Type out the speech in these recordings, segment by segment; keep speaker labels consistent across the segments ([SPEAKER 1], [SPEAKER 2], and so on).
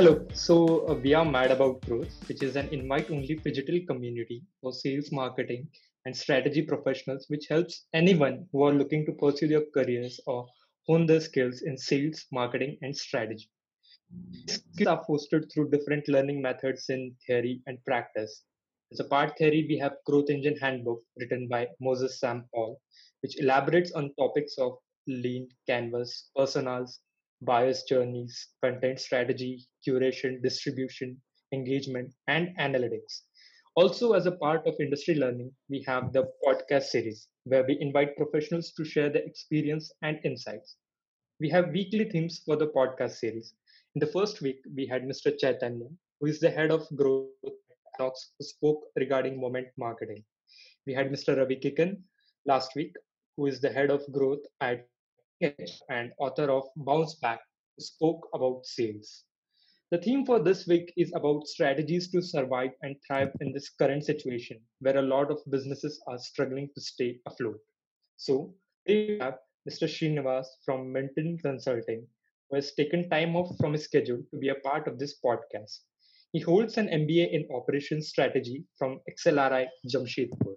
[SPEAKER 1] Hello. So uh, we are Mad About Growth, which is an invite-only digital community for sales, marketing, and strategy professionals, which helps anyone who are looking to pursue their careers or hone their skills in sales, marketing, and strategy. Skills are fostered through different learning methods in theory and practice. As a part theory, we have Growth Engine Handbook written by Moses Sam Paul, which elaborates on topics of lean, canvas, personas, buyer's journeys, content strategy, curation, distribution, engagement, and analytics. Also, as a part of industry learning, we have the podcast series where we invite professionals to share their experience and insights. We have weekly themes for the podcast series. In the first week, we had Mr. Chaitanya, who is the head of growth talks, who spoke regarding moment marketing. We had Mr. Ravi Kikan last week, who is the head of growth at and author of Bounce Back, spoke about sales. The theme for this week is about strategies to survive and thrive in this current situation where a lot of businesses are struggling to stay afloat. So, we have Mr. Srinivas from Minton Consulting, who has taken time off from his schedule to be a part of this podcast. He holds an MBA in Operations Strategy from XLRI Jamshedpur.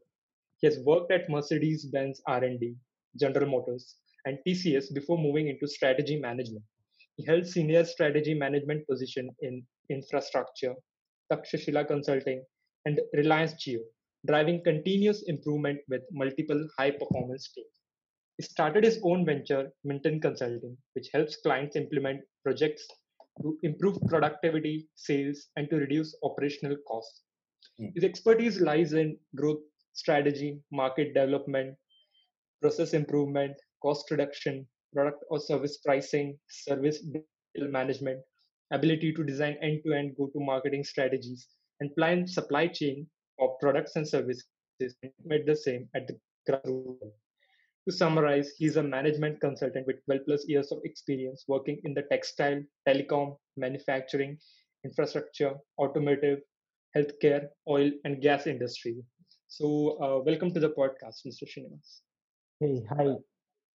[SPEAKER 1] He has worked at Mercedes-Benz R&D, General Motors, and TCS before moving into strategy management. He held senior strategy management position in infrastructure, Takshashila Consulting, and Reliance Jio, driving continuous improvement with multiple high performance teams. He started his own venture, Minton Consulting, which helps clients implement projects to improve productivity, sales, and to reduce operational costs. Mm. His expertise lies in growth strategy, market development, process improvement, cost reduction, product or service pricing, service management, ability to design end-to-end go-to-marketing strategies, and plan supply chain of products and services made the same at the grassroots. To summarize, he's a management consultant with 12 plus years of experience working in the textile, telecom, manufacturing, infrastructure, automotive, healthcare, oil, and gas industry. So, uh, welcome to the podcast, Mr. Srinivas.
[SPEAKER 2] Hey, hi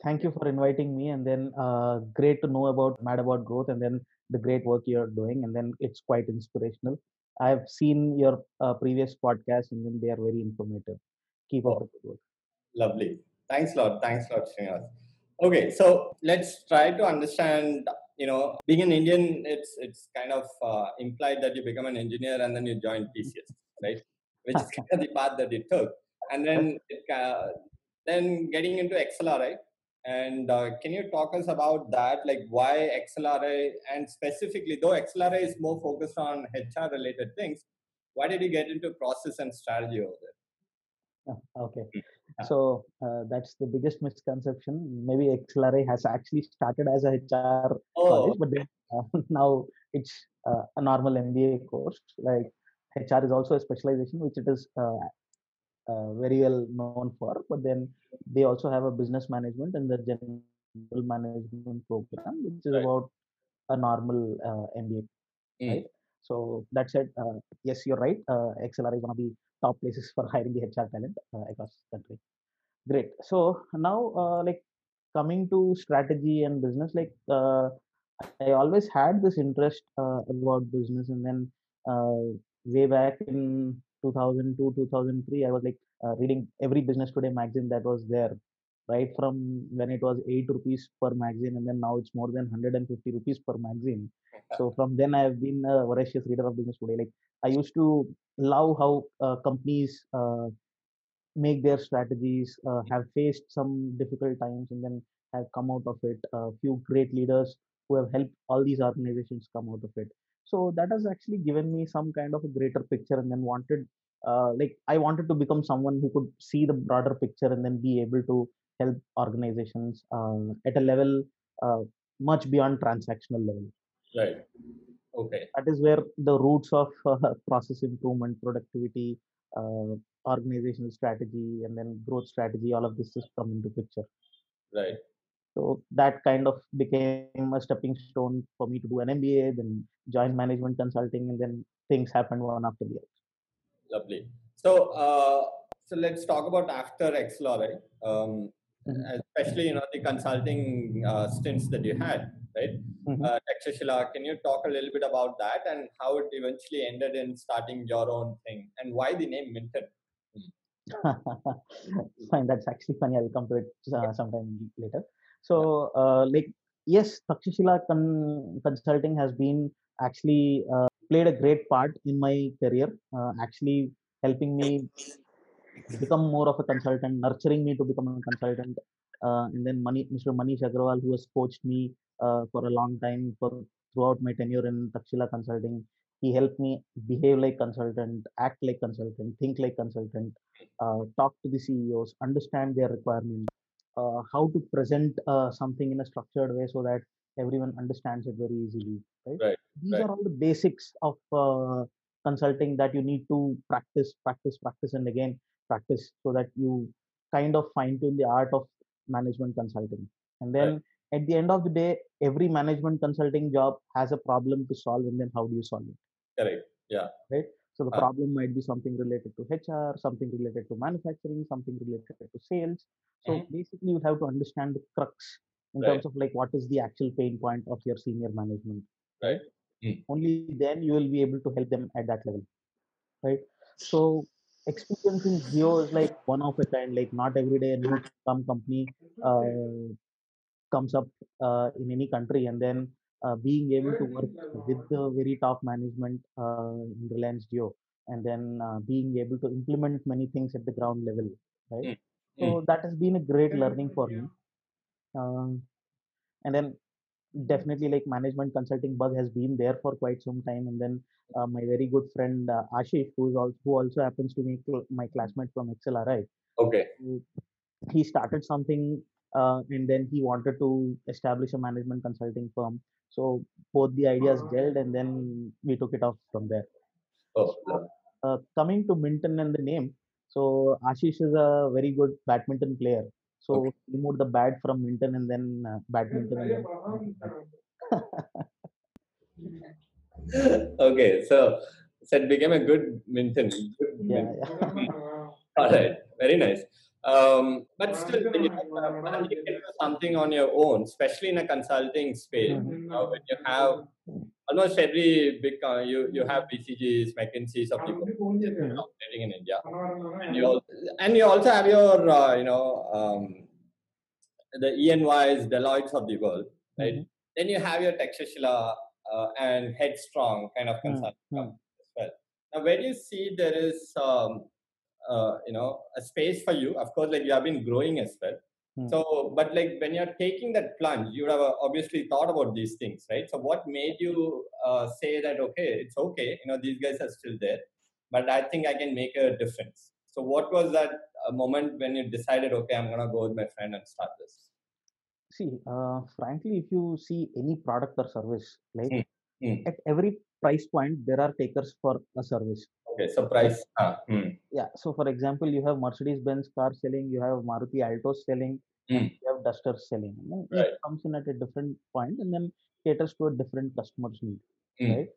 [SPEAKER 2] thank you for inviting me and then uh, great to know about mad about growth and then the great work you're doing and then it's quite inspirational. I've seen your uh, previous podcast and then they are very informative. Keep up oh, the work.
[SPEAKER 3] lovely. Thanks a lot. Thanks a lot Srinivas. okay so let's try to understand you know being an indian it's it's kind of uh, implied that you become an engineer and then you join tcs right? Which is kind of the path that you took. And then it, uh, then getting into XLRI, and uh, can you talk us about that, like why XLRI, and specifically, though XLRI is more focused on HR related things, why did you get into process and strategy over there?
[SPEAKER 2] Okay. Hmm. So uh, that's the biggest misconception. Maybe XLRI has actually started as a HR oh. college, but then, uh, now it's uh, a normal MBA course. Like HR is also a specialization, which it is uh, very well known for. But then they also have a business management and the general management program, which is right. about a normal uh, MBA. Mm. Right. So that said, uh, yes, you're right. Uh, XLRI is one of the top places for hiring the HR talent uh, across the country. Great. So now, uh, like coming to strategy and business, like uh, I always had this interest uh, about business, and then way back in 2002 2003 i was like uh, reading every business today magazine that was there right from when it was 8 rupees per magazine and then now it's more than 150 rupees per magazine. So from then i have been a voracious reader of business today. Like i used to love how uh, companies uh, make their strategies uh, have faced some difficult times and then have come out of it. A few great leaders who have helped all these organizations come out of it so that has actually given me some kind of a greater picture and then wanted uh, like i wanted to become someone who could see the broader picture and then be able to help organizations uh, at a level uh, much beyond transactional level.
[SPEAKER 3] Right. Okay.
[SPEAKER 2] That is where the roots of uh, process improvement productivity uh, organizational strategy and then growth strategy all of this has come into picture.
[SPEAKER 3] Right
[SPEAKER 2] so that kind of became a stepping stone for me to do an MBA, then join management consulting, and then things happened one after the other.
[SPEAKER 3] Lovely. So, uh, so let's talk about after XLRI, um, mm-hmm. especially you know the consulting uh, stints that you had, right? mm-hmm. uh, Takshashila. Can you talk a little bit about that and how it eventually ended in starting your own thing and why the name Minton?
[SPEAKER 2] Fine, that's actually funny. I'll come to it uh, sometime later. So, uh, like, yes, Takshashila con- Consulting has been actually uh, played a great part in my career, uh, actually helping me become more of a consultant, nurturing me to become a consultant. Uh, and then Mani, Mr. Manish Agrawal, who has coached me uh, for a long time for throughout my tenure in Takshashila Consulting, he helped me behave like consultant, act like consultant, think like consultant, uh, talk to the CEOs, understand their requirements, uh, how to present uh, something in a structured way so that everyone understands it very easily. Right.
[SPEAKER 3] right.
[SPEAKER 2] These
[SPEAKER 3] right.
[SPEAKER 2] are all the basics of uh, consulting that you need to practice, practice, practice, and again practice so that you kind of fine tune the art of management consulting. And then right. at the end of the day, every management consulting job has a problem to solve, and then how do you solve it?
[SPEAKER 3] Correct. Yeah.
[SPEAKER 2] Right. So the uh, problem might be something related to HR, something related to manufacturing, something related to sales. So mm-hmm. basically, you have to understand the crux in right. terms of like what is the actual pain point of your senior management.
[SPEAKER 3] Right.
[SPEAKER 2] Mm. Only then you will be able to help them at that level. Right. So experience in Jio is like one of a kind. Like not every day a new some company uh, comes up uh, in any country, and then uh, being able to work with the very top management uh, in Reliance Jio, and then uh, being able to implement many things at the ground level, right? Mm. So mm. that has been a great learning for me. Um, and then definitely like management consulting bug has been there for quite some time and then uh, my very good friend uh, ashish who is also who also happens to be my classmate from xlri
[SPEAKER 3] okay
[SPEAKER 2] he started something uh, and then he wanted to establish a management consulting firm so both the ideas gelled and then we took it off from there
[SPEAKER 3] oh,
[SPEAKER 2] so, uh, coming to minton and the name so ashish is a very good badminton player so okay. moved the bad from Minton and then uh, badminton. And
[SPEAKER 3] then... okay, so so it became a good Minton. Good
[SPEAKER 2] yeah, Minton. yeah.
[SPEAKER 3] All right, very nice. Um, but still, you, know, you can do something on your own, especially in a consulting space. Mm-hmm. When you have almost every big uh, you you have BCGs, McKinsey's of people operating in India, and you also, and you also have your uh, you know um, the ENYs, Deloitte's of the world, right? Mm-hmm. Then you have your Takshashila uh, and Headstrong kind of consulting mm-hmm. as well. Now, where do you see there is um, uh, you know a space for you? Of course, like you have been growing as well. Hmm. So, but like when you're taking that plunge, you have obviously thought about these things, right? So, what made you uh, say that okay, it's okay, you know, these guys are still there, but I think I can make a difference. So, what was that uh, moment when you decided, okay, I'm gonna go with my friend and start this?
[SPEAKER 2] See, uh, frankly, if you see any product or service, like
[SPEAKER 3] mm. Mm.
[SPEAKER 2] at every price point, there are takers for a service.
[SPEAKER 3] Okay, so price. Ah, mm.
[SPEAKER 2] Yeah. So, for example, you have Mercedes Benz car selling, you have Maruti Alto selling,
[SPEAKER 3] mm.
[SPEAKER 2] you have Duster selling. And
[SPEAKER 3] right.
[SPEAKER 2] It comes in at a different point and then caters to a different customer's need.
[SPEAKER 3] Mm.
[SPEAKER 2] Right.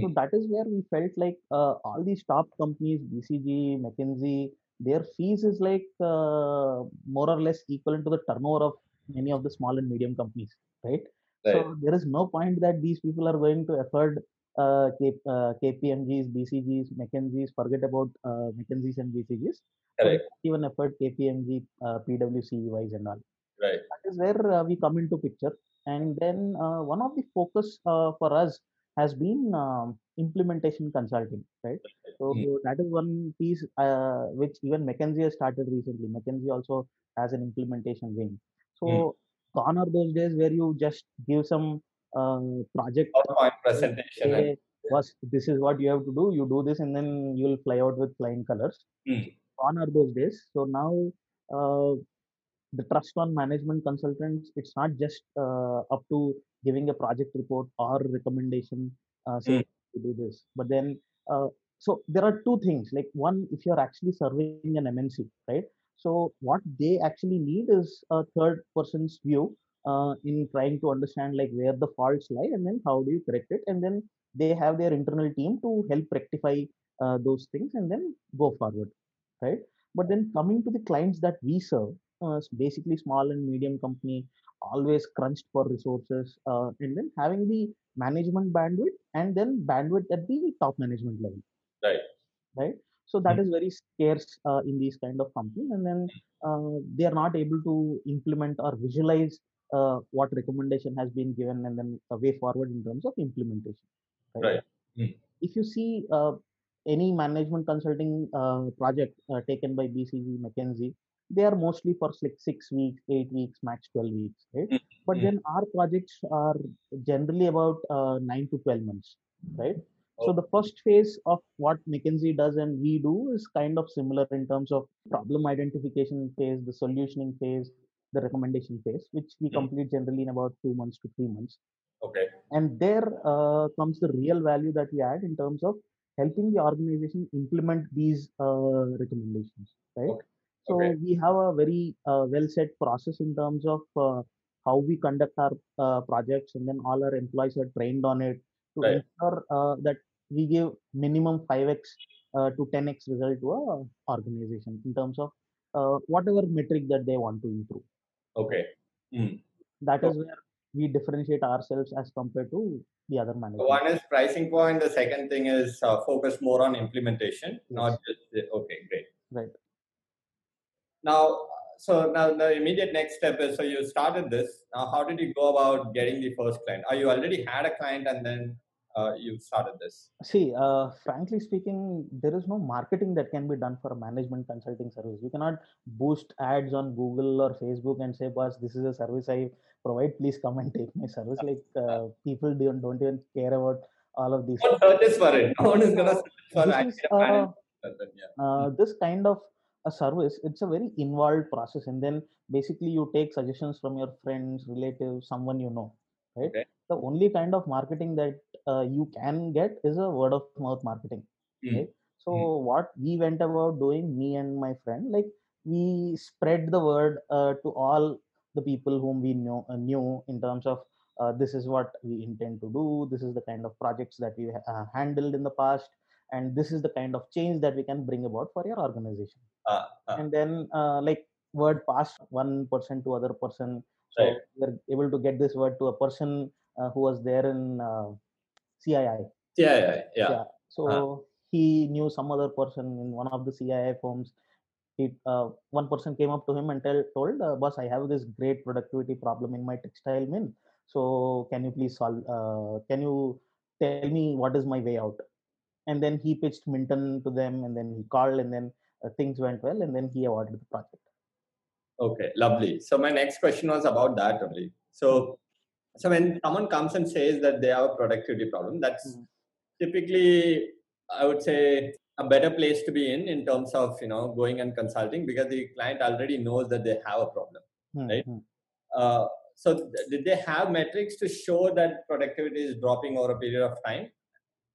[SPEAKER 2] So that is where we felt like uh, all these top companies, BCG, McKinsey, their fees is like uh, more or less equivalent to the turnover of many of the small and medium companies, right?
[SPEAKER 3] right.
[SPEAKER 2] So there is no point that these people are going to afford uh, K, uh, KPMGs, BCGs, McKinseys, forget about uh, McKinseys and BCGs.
[SPEAKER 3] Right.
[SPEAKER 2] Even afford KPMG, uh, PwC, wise and all.
[SPEAKER 3] Right.
[SPEAKER 2] That is where uh, we come into picture. And then uh, one of the focus uh, for us has been um, implementation consulting, right? So mm. that is one piece uh, which even McKinsey has started recently. McKinsey also has an implementation wing. So mm. gone are those days where you just give some uh, project
[SPEAKER 3] PowerPoint presentation.
[SPEAKER 2] Say, was this is what you have to do. You do this, and then you'll fly out with flying colors.
[SPEAKER 3] Mm.
[SPEAKER 2] Gone are those days. So now uh, the trust on management consultants. It's not just uh, up to giving a project report or recommendation uh, saying mm. to do this, but then uh, so there are two things. Like one, if you're actually serving an MNC, right? So what they actually need is a third person's view uh, in trying to understand like where the faults lie and then how do you correct it? And then they have their internal team to help rectify uh, those things and then go forward right? But then coming to the clients that we serve uh, basically small and medium company always crunched for resources uh, and then having the management bandwidth and then bandwidth at the top management level
[SPEAKER 3] right.
[SPEAKER 2] right? So that is very scarce uh, in these kind of companies and then uh, they are not able to implement or visualize uh, what recommendation has been given and then a way forward in terms of implementation
[SPEAKER 3] right, Mm.
[SPEAKER 2] if you see uh, any management consulting uh, project uh, taken by bcg mckinsey they are mostly for like six weeks eight weeks max 12 weeks right
[SPEAKER 3] Mm.
[SPEAKER 2] but
[SPEAKER 3] Mm.
[SPEAKER 2] then our projects are generally about uh, 9 to 12 months right so the first phase of what mckinsey does and we do is kind of similar in terms of problem identification phase the solutioning phase the recommendation phase which we
[SPEAKER 3] Mm.
[SPEAKER 2] complete generally in about 2 months to 3 months
[SPEAKER 3] okay
[SPEAKER 2] and there uh, comes the real value that we add in terms of helping the organization implement these uh, recommendations right
[SPEAKER 3] Okay.
[SPEAKER 2] so
[SPEAKER 3] Okay.
[SPEAKER 2] we have a very uh, well set process in terms of uh, how we conduct our uh, projects and then all our employees are trained on it to
[SPEAKER 3] Right.
[SPEAKER 2] ensure uh, that we give minimum 5x uh, to 10x result to a organization in terms of uh, whatever metric that they want to improve
[SPEAKER 3] okay. Mm.
[SPEAKER 2] that
[SPEAKER 3] So-
[SPEAKER 2] is where we differentiate ourselves as compared to the other
[SPEAKER 3] So
[SPEAKER 2] management.
[SPEAKER 3] one is pricing point the second thing is uh, focus more on implementation not just the, okay great.
[SPEAKER 2] Right.
[SPEAKER 3] now so now the immediate next step is so you started this. Now how did you go about getting the first client? Are you already had a client and then uh, you started this
[SPEAKER 2] See, uh, frankly speaking, there is no marketing that can be done for a management consulting service. You cannot boost ads on Google or Facebook and say, "Boss, this is a service I provide. Please come and take my service." Like uh, people don't don't even care about all of these.
[SPEAKER 3] what searches for it no one is gonna for
[SPEAKER 2] This is, uh,
[SPEAKER 3] yeah.
[SPEAKER 2] uh, this kind of a service it's a very involved process and then basically you take suggestions from your friends relatives someone you know right
[SPEAKER 3] Okay.
[SPEAKER 2] the only kind of marketing that uh, you can get is a word of mouth marketing
[SPEAKER 3] Mm.
[SPEAKER 2] right? So what we went about doing me and my friend like we spread the word uh, to all the people whom we know uh, knew in terms of uh, this is what we intend to do this is the kind of projects that we uh, handled in the past and this is the kind of change that we can bring about for your organization.
[SPEAKER 3] Uh,
[SPEAKER 2] and then uh, like word passed one person to other person. So
[SPEAKER 3] Right.
[SPEAKER 2] we're able to get this word to a person uh, who was there in uh, cii
[SPEAKER 3] yeah yeah. Yeah.
[SPEAKER 2] So he knew some other person in one of the cii firms. He uh, one person came up to him and tell, told uh, boss i have this great productivity problem in my textile mill. So can you please solve uh, can you tell me what is my way out? And then he pitched minton to them and then he called and then uh, things went well and then he awarded the project.
[SPEAKER 3] Okay, lovely. So my next question was about that only. So, so when someone comes and says that they have a productivity problem, that's
[SPEAKER 2] Mhm.
[SPEAKER 3] typically, I would say, a better place to be in in terms of you know going and consulting because the client already knows that they have a problem.
[SPEAKER 2] Hmm,
[SPEAKER 3] Right.
[SPEAKER 2] hmm.
[SPEAKER 3] Uh, so, th- did they have metrics to show that productivity is dropping over a period of time?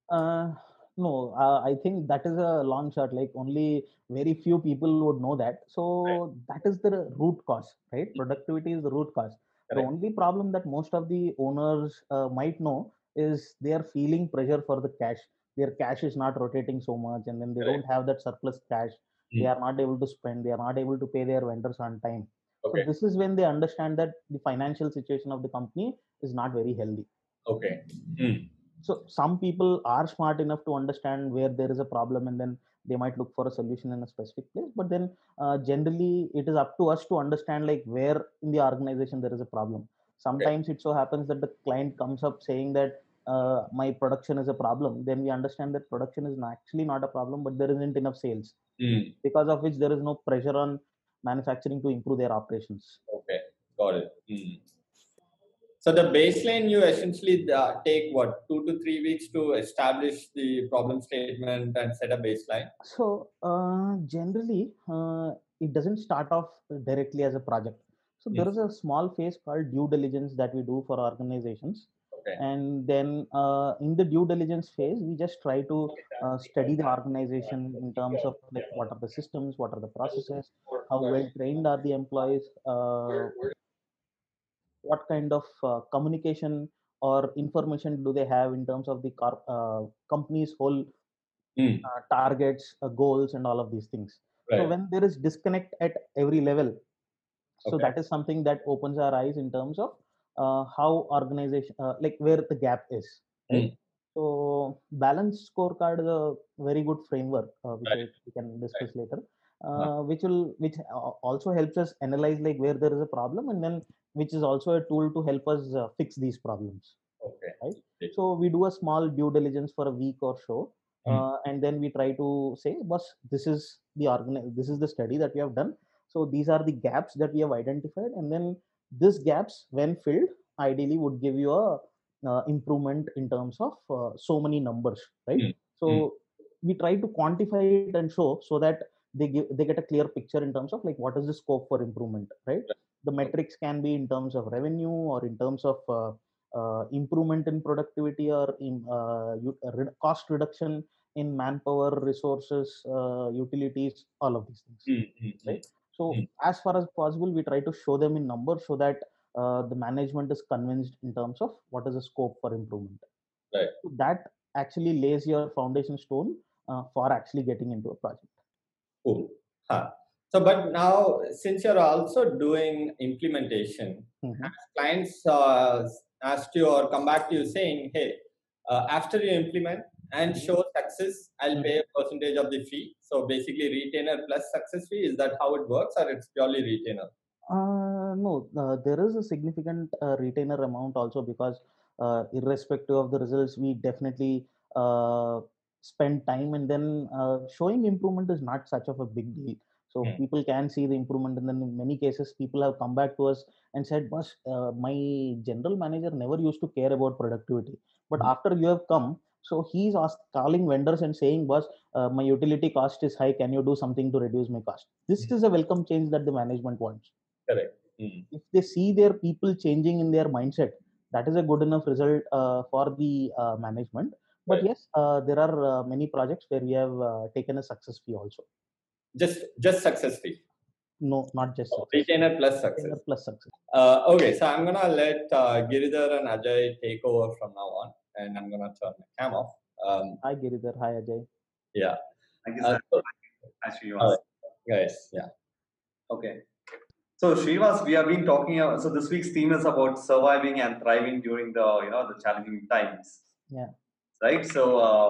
[SPEAKER 2] Uh, no, uh, I think that is a long shot. Like only very few people would know that. So that is the root cause, right? Productivity is the root cause. The only problem that most of the owners uh, might know is they are feeling pressure for the cash. Their cash is not rotating so much, and then they
[SPEAKER 3] Correct.
[SPEAKER 2] don't have that surplus cash. They
[SPEAKER 3] Mm.
[SPEAKER 2] are not able to spend. They are not able to pay their vendors on time.
[SPEAKER 3] Okay.
[SPEAKER 2] So this is when they understand that the financial situation of the company is not very healthy
[SPEAKER 3] Okay. Hmm.
[SPEAKER 2] so some people are smart enough to understand where there is a problem and then they might look for a solution in a specific place but then uh, generally it is up to us to understand like where in the organization there is a problem sometimes it so happens that the client comes up saying that uh, my production is a problem then we understand that production is actually not a problem but there isn't enough sales
[SPEAKER 3] Hmm.
[SPEAKER 2] because of which there is no pressure on manufacturing to improve their operations
[SPEAKER 3] Okay, got it. Hmm. So the baseline you essentially uh, take what two to three weeks to establish the problem statement and set a baseline.
[SPEAKER 2] So uh, generally, uh, it doesn't start off directly as a project. So there is a small phase called due diligence that we do for organizations,
[SPEAKER 3] Okay.
[SPEAKER 2] and then uh, in the due diligence phase, we just try to uh, study the organization in terms of like what are the systems, what are the processes, how well trained are the employees, uh, what kind of uh, communication or information do they have in terms of the car- uh, company's whole uh, targets, uh, goals, and all of these things. So when there is disconnect at every level, so
[SPEAKER 3] Okay.
[SPEAKER 2] that is something that opens our eyes in terms of uh, how organization uh, like where the gap is right?
[SPEAKER 3] Mm.
[SPEAKER 2] so balanced scorecard is a very good framework uh, which
[SPEAKER 3] Right.
[SPEAKER 2] We can discuss later
[SPEAKER 3] Uh-huh.
[SPEAKER 2] uh, which will which also helps us analyze like where there is a problem and then which is also a tool to help us uh, fix these problems
[SPEAKER 3] Okay. Right.
[SPEAKER 2] so we do a small due diligence for a week or so
[SPEAKER 3] Mm.
[SPEAKER 2] uh, and then we try to say boss this is the organ this is the study that we have done so these are the gaps that we have identified and then these gaps when filled ideally would give you a uh, improvement in terms of uh, so many numbers right
[SPEAKER 3] Mm.
[SPEAKER 2] so
[SPEAKER 3] Mm.
[SPEAKER 2] we try to quantify it and show so that they give they get a clear picture in terms of like what is the scope for improvement right the metrics can be in terms of revenue or in terms of uh, uh, improvement in productivity or in uh, uh, cost reduction in manpower resources uh, utilities all of these things
[SPEAKER 3] Mm, mm, mm.
[SPEAKER 2] Right. so
[SPEAKER 3] Mm.
[SPEAKER 2] as far as possible we try to show them in numbers so that uh, the management is convinced in terms of what is the scope for improvement
[SPEAKER 3] Right.
[SPEAKER 2] so that actually lays your foundation stone uh, for actually getting into a project
[SPEAKER 3] Cool. Huh. So, but now since you're also doing implementation,
[SPEAKER 2] Mhm.
[SPEAKER 3] clients uh, asked you or come back to you saying, "Hey, uh, after you implement and show success, I'll pay a percentage of the fee." So basically, retainer plus success fee. Is that how it works, or it's purely retainer?
[SPEAKER 2] Uh, no, uh, there is a significant uh, retainer amount also because uh, irrespective of the results, we definitely uh, spend time and then uh, showing improvement is not such of a big deal. So
[SPEAKER 3] Mm.
[SPEAKER 2] people can see the improvement, and then in many cases, people have come back to us and said, "Boss, uh, my general manager never used to care about productivity, but
[SPEAKER 3] Mm.
[SPEAKER 2] after you have come, so he's asked, calling vendors and saying, "Boss, uh, my utility cost is high. Can you do something to reduce my cost?" This is a welcome change that the management wants
[SPEAKER 3] Correct. Mm.
[SPEAKER 2] if they see their people changing in their mindset that is a good enough result uh, for the uh, management but
[SPEAKER 3] Right.
[SPEAKER 2] yes uh, there are uh, many projects where we have uh, taken a success fee also
[SPEAKER 3] Just just success fee.
[SPEAKER 2] no not just
[SPEAKER 3] Oh,
[SPEAKER 2] success
[SPEAKER 3] Retainer plus success
[SPEAKER 2] Retainer
[SPEAKER 3] success.
[SPEAKER 2] plus success
[SPEAKER 3] Uh, okay, so I'm gonna let uh, Giridhar and Ajay take over from now on, and I'm gonna turn my cam off. Um,
[SPEAKER 2] hi giridhar hi ajay
[SPEAKER 3] yeah,
[SPEAKER 4] Thank you,
[SPEAKER 3] uh,
[SPEAKER 4] sir.
[SPEAKER 3] so,
[SPEAKER 4] Hi, Srinivas.
[SPEAKER 3] guys, yeah.
[SPEAKER 4] Okay. So, Srinivas, we have been talking. Uh, so, this week's theme is about surviving and thriving during the you know the challenging times.
[SPEAKER 2] Yeah.
[SPEAKER 4] Right. So, uh,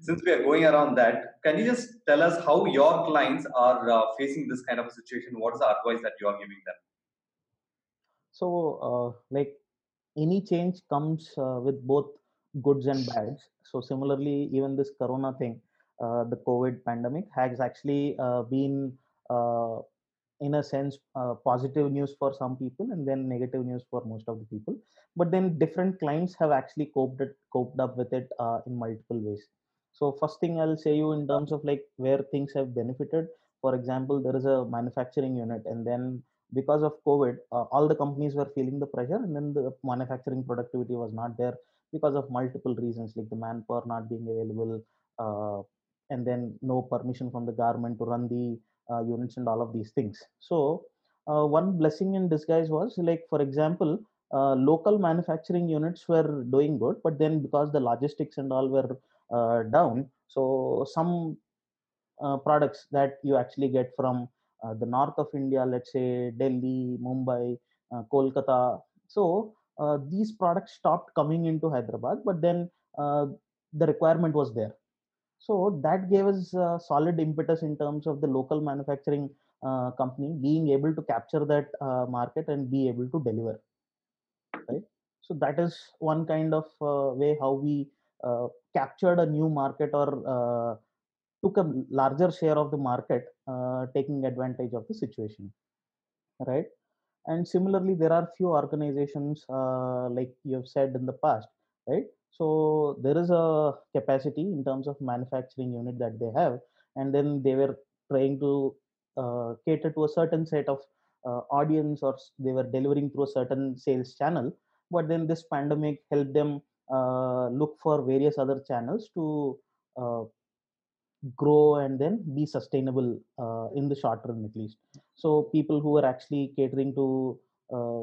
[SPEAKER 4] since we are going around that, can you just tell us how your clients are uh, facing this kind of a situation? What is the advice that you are giving them?
[SPEAKER 2] so uh, like any change comes uh, with both goods and bads so similarly even this corona thing uh, the covid pandemic has actually uh, been uh, in a sense positive news for some people and then negative news for most of the people but then different clients have actually coped it, coped up with it in multiple ways so first thing i'll say you in terms of like where things have benefited. For example there is a manufacturing unit and then because of covid uh, all the companies were feeling the pressure and then the manufacturing productivity was not there because of multiple reasons like the manpower not being available uh, and then no permission from the government to run the uh, units and all of these things. So uh, one blessing in disguise was like for example uh, local manufacturing units were doing good but then because the logistics and all were down. So some uh, products that you actually get from uh, the north of india let's say delhi mumbai uh, kolkata. So uh, these products stopped coming into hyderabad but then uh, the requirement was there. So that gave us a solid impetus in terms of the local manufacturing uh, company being able to capture that uh, market and be able to deliver right? So that is one kind of uh, way how we uh, captured a new market or uh, took a larger share of the market uh, taking advantage of the situation right? And similarly there are few organizations like you have said in the past right? So there is a capacity in terms of manufacturing unit that they have and then they were trying to uh, cater to a certain set of uh, audience or they were delivering through a certain sales channel but then this pandemic helped them look for various other channels to uh, grow and then be sustainable uh, in the short term at least. So people who were actually catering to uh,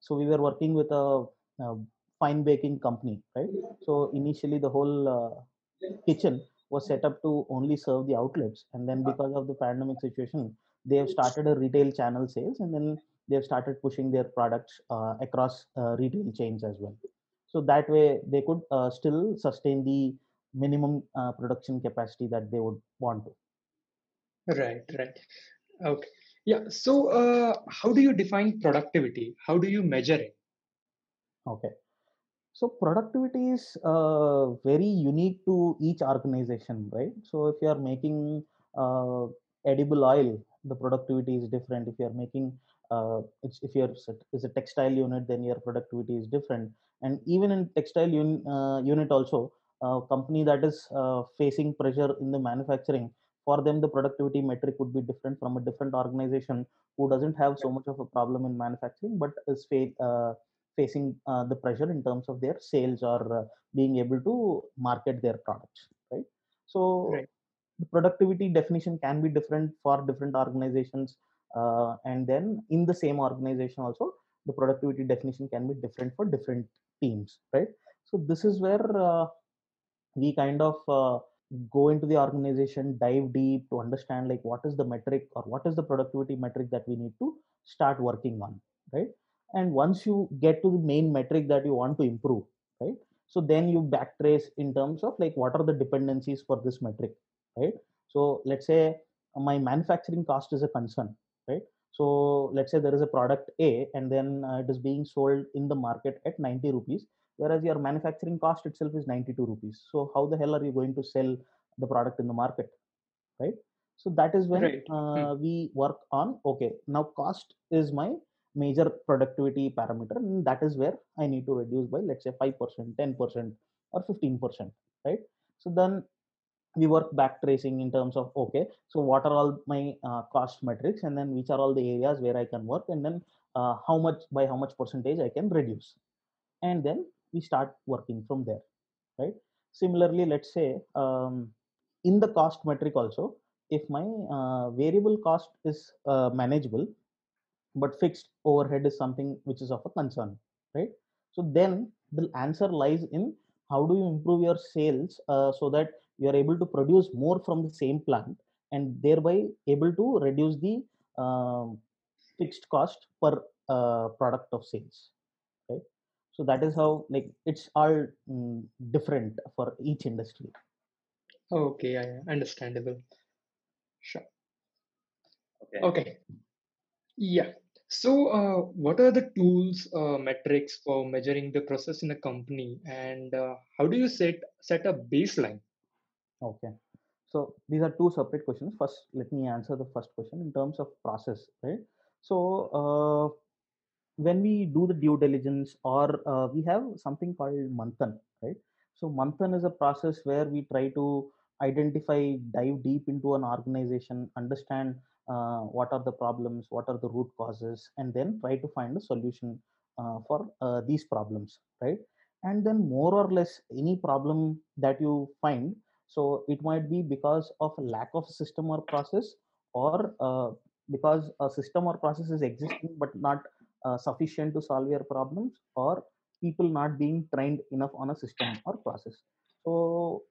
[SPEAKER 2] so we were working with a, a fine baking company right? So initially the whole uh, kitchen was set up to only serve the outlets. And then because of the pandemic situation they have started a retail channel sales and then they've started pushing their products uh, across uh, retail chains as well so that way they could uh, still sustain the minimum uh, production capacity that they would want to.
[SPEAKER 1] Right right. Okay. Yeah so uh, how do you define productivity? How do you measure it?
[SPEAKER 2] Okay. So productivity is uh, very unique to each organization right? So if you are making uh, edible oil the productivity is different. If you are making uh, if you're is a textile unit then your productivity is different. And even in textile un, uh, unit also a company that is uh, facing pressure in the manufacturing for them the productivity metric would be different from a different organization who doesn't have so much of a problem in manufacturing but is uh, facing uh, the pressure in terms of their sales or uh, being able to market their products right? So
[SPEAKER 1] right.
[SPEAKER 2] the productivity definition can be different for different organizations uh, and then in the same organization also the productivity definition can be different for different teams right? So this is where uh, we kind of uh, go into the organization dive deep to understand like what is the metric or what is the productivity metric that we need to start working on right? And once you get to the main metric that you want to improve right? So then you backtrace in terms of like what are the dependencies for this metric right? So let's say my manufacturing cost is a concern right so let's say there is a product a and then uh, it is being sold in the market at 90 rupees whereas your manufacturing cost itself is 92 rupees so how the hell are you going to sell the product in the market right so that is when
[SPEAKER 1] right.
[SPEAKER 2] uh, hmm. we work on okay now cost is my major productivity parameter and that is where i need to reduce by let's say 5% 10% or 15% right so then we work back tracing in terms of okay so what are all my uh, cost metrics and then which are all the areas where i can work and then uh, how much by how much percentage i can reduce. And then we start working from there right? Similarly let's say um, in the cost metric also if my uh, variable cost is uh, manageable but fixed overhead is something which is of a concern right? So then the answer lies in how do you improve your sales uh, so that you are able to produce more from the same plant and thereby able to reduce the uh, fixed cost per uh, product of sales right? So that is how like it's all mm, different for each industry.
[SPEAKER 1] Okay yeah, yeah understandable. Sure.
[SPEAKER 4] Okay.
[SPEAKER 1] Okay. Yeah. So, uh, what are the tools, uh, metrics for measuring the process in a company, and uh, how do you set set a baseline?
[SPEAKER 2] Okay. So these are two separate questions. First, let me answer the first question in terms of process, right? So uh, when we do the due diligence, or uh, we have something called Manthan, right? So Manthan is a process where we try to identify, dive deep into an organization, understand uh, what are the problems, what are the root causes, and then try to find a solution uh, for uh, these problems, right? And then more or less any problem that you find, so it might be because of lack of system or process, or uh, because a system or process is existing but not uh, sufficient to solve your problems, or people not being trained enough on a system or process. So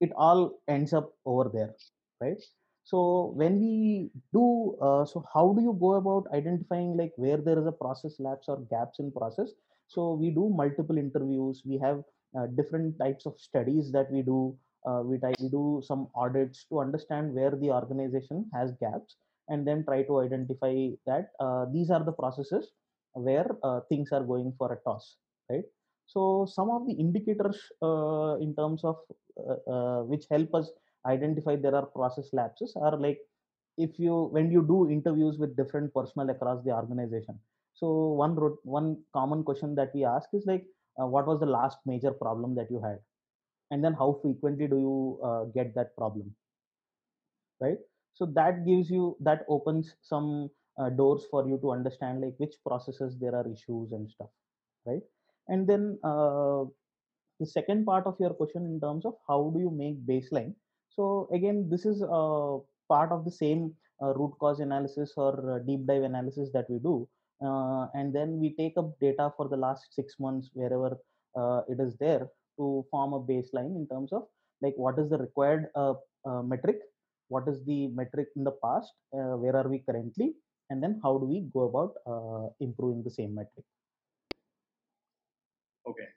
[SPEAKER 2] it all ends up over there, right? so when we do uh, so how do you go about identifying like where there is a process lapse or gaps in process so we do multiple interviews we have uh, different types of studies that we do uh, we, try, do some audits to understand where the organization has gaps and then try to identify that uh, these are the processes where uh, things are going for a toss right? So some of the indicators uh, in terms of which help us identify there are process lapses are like if you when you do interviews with different personnel across the organization. So one one common question that we ask is like uh, what was the last major problem that you had and then how frequently do you uh, get that problem? Right? So that gives you that opens some uh, doors for you to understand like which processes there are issues and stuff right? And then uh, the second part of your question in terms of how do you make baseline? So again, this is a part of the same uh, root cause analysis or uh, deep dive analysis that we do. Uh, and then we take up data for the last six months, wherever uh, it is there to form a baseline in terms of like what is the required uh, uh, metric, what is the metric in the past, where are we currently, and then how do we go about uh, improving the same metric?
[SPEAKER 4] Okay.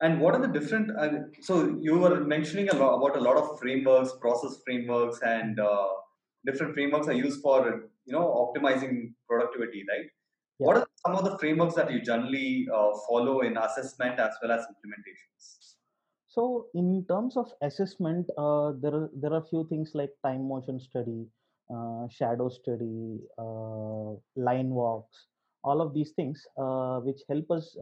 [SPEAKER 4] And what are the different uh, so you were mentioning a lot about a lot of frameworks process frameworks and uh, different frameworks are used for you know optimizing productivity right? Yeah. what are some of the frameworks that you generally uh, follow in assessment as well as implementations
[SPEAKER 2] so in terms of assessment uh, there are there are few things like time motion study uh, shadow study, uh, line walks, all of these things uh, which help us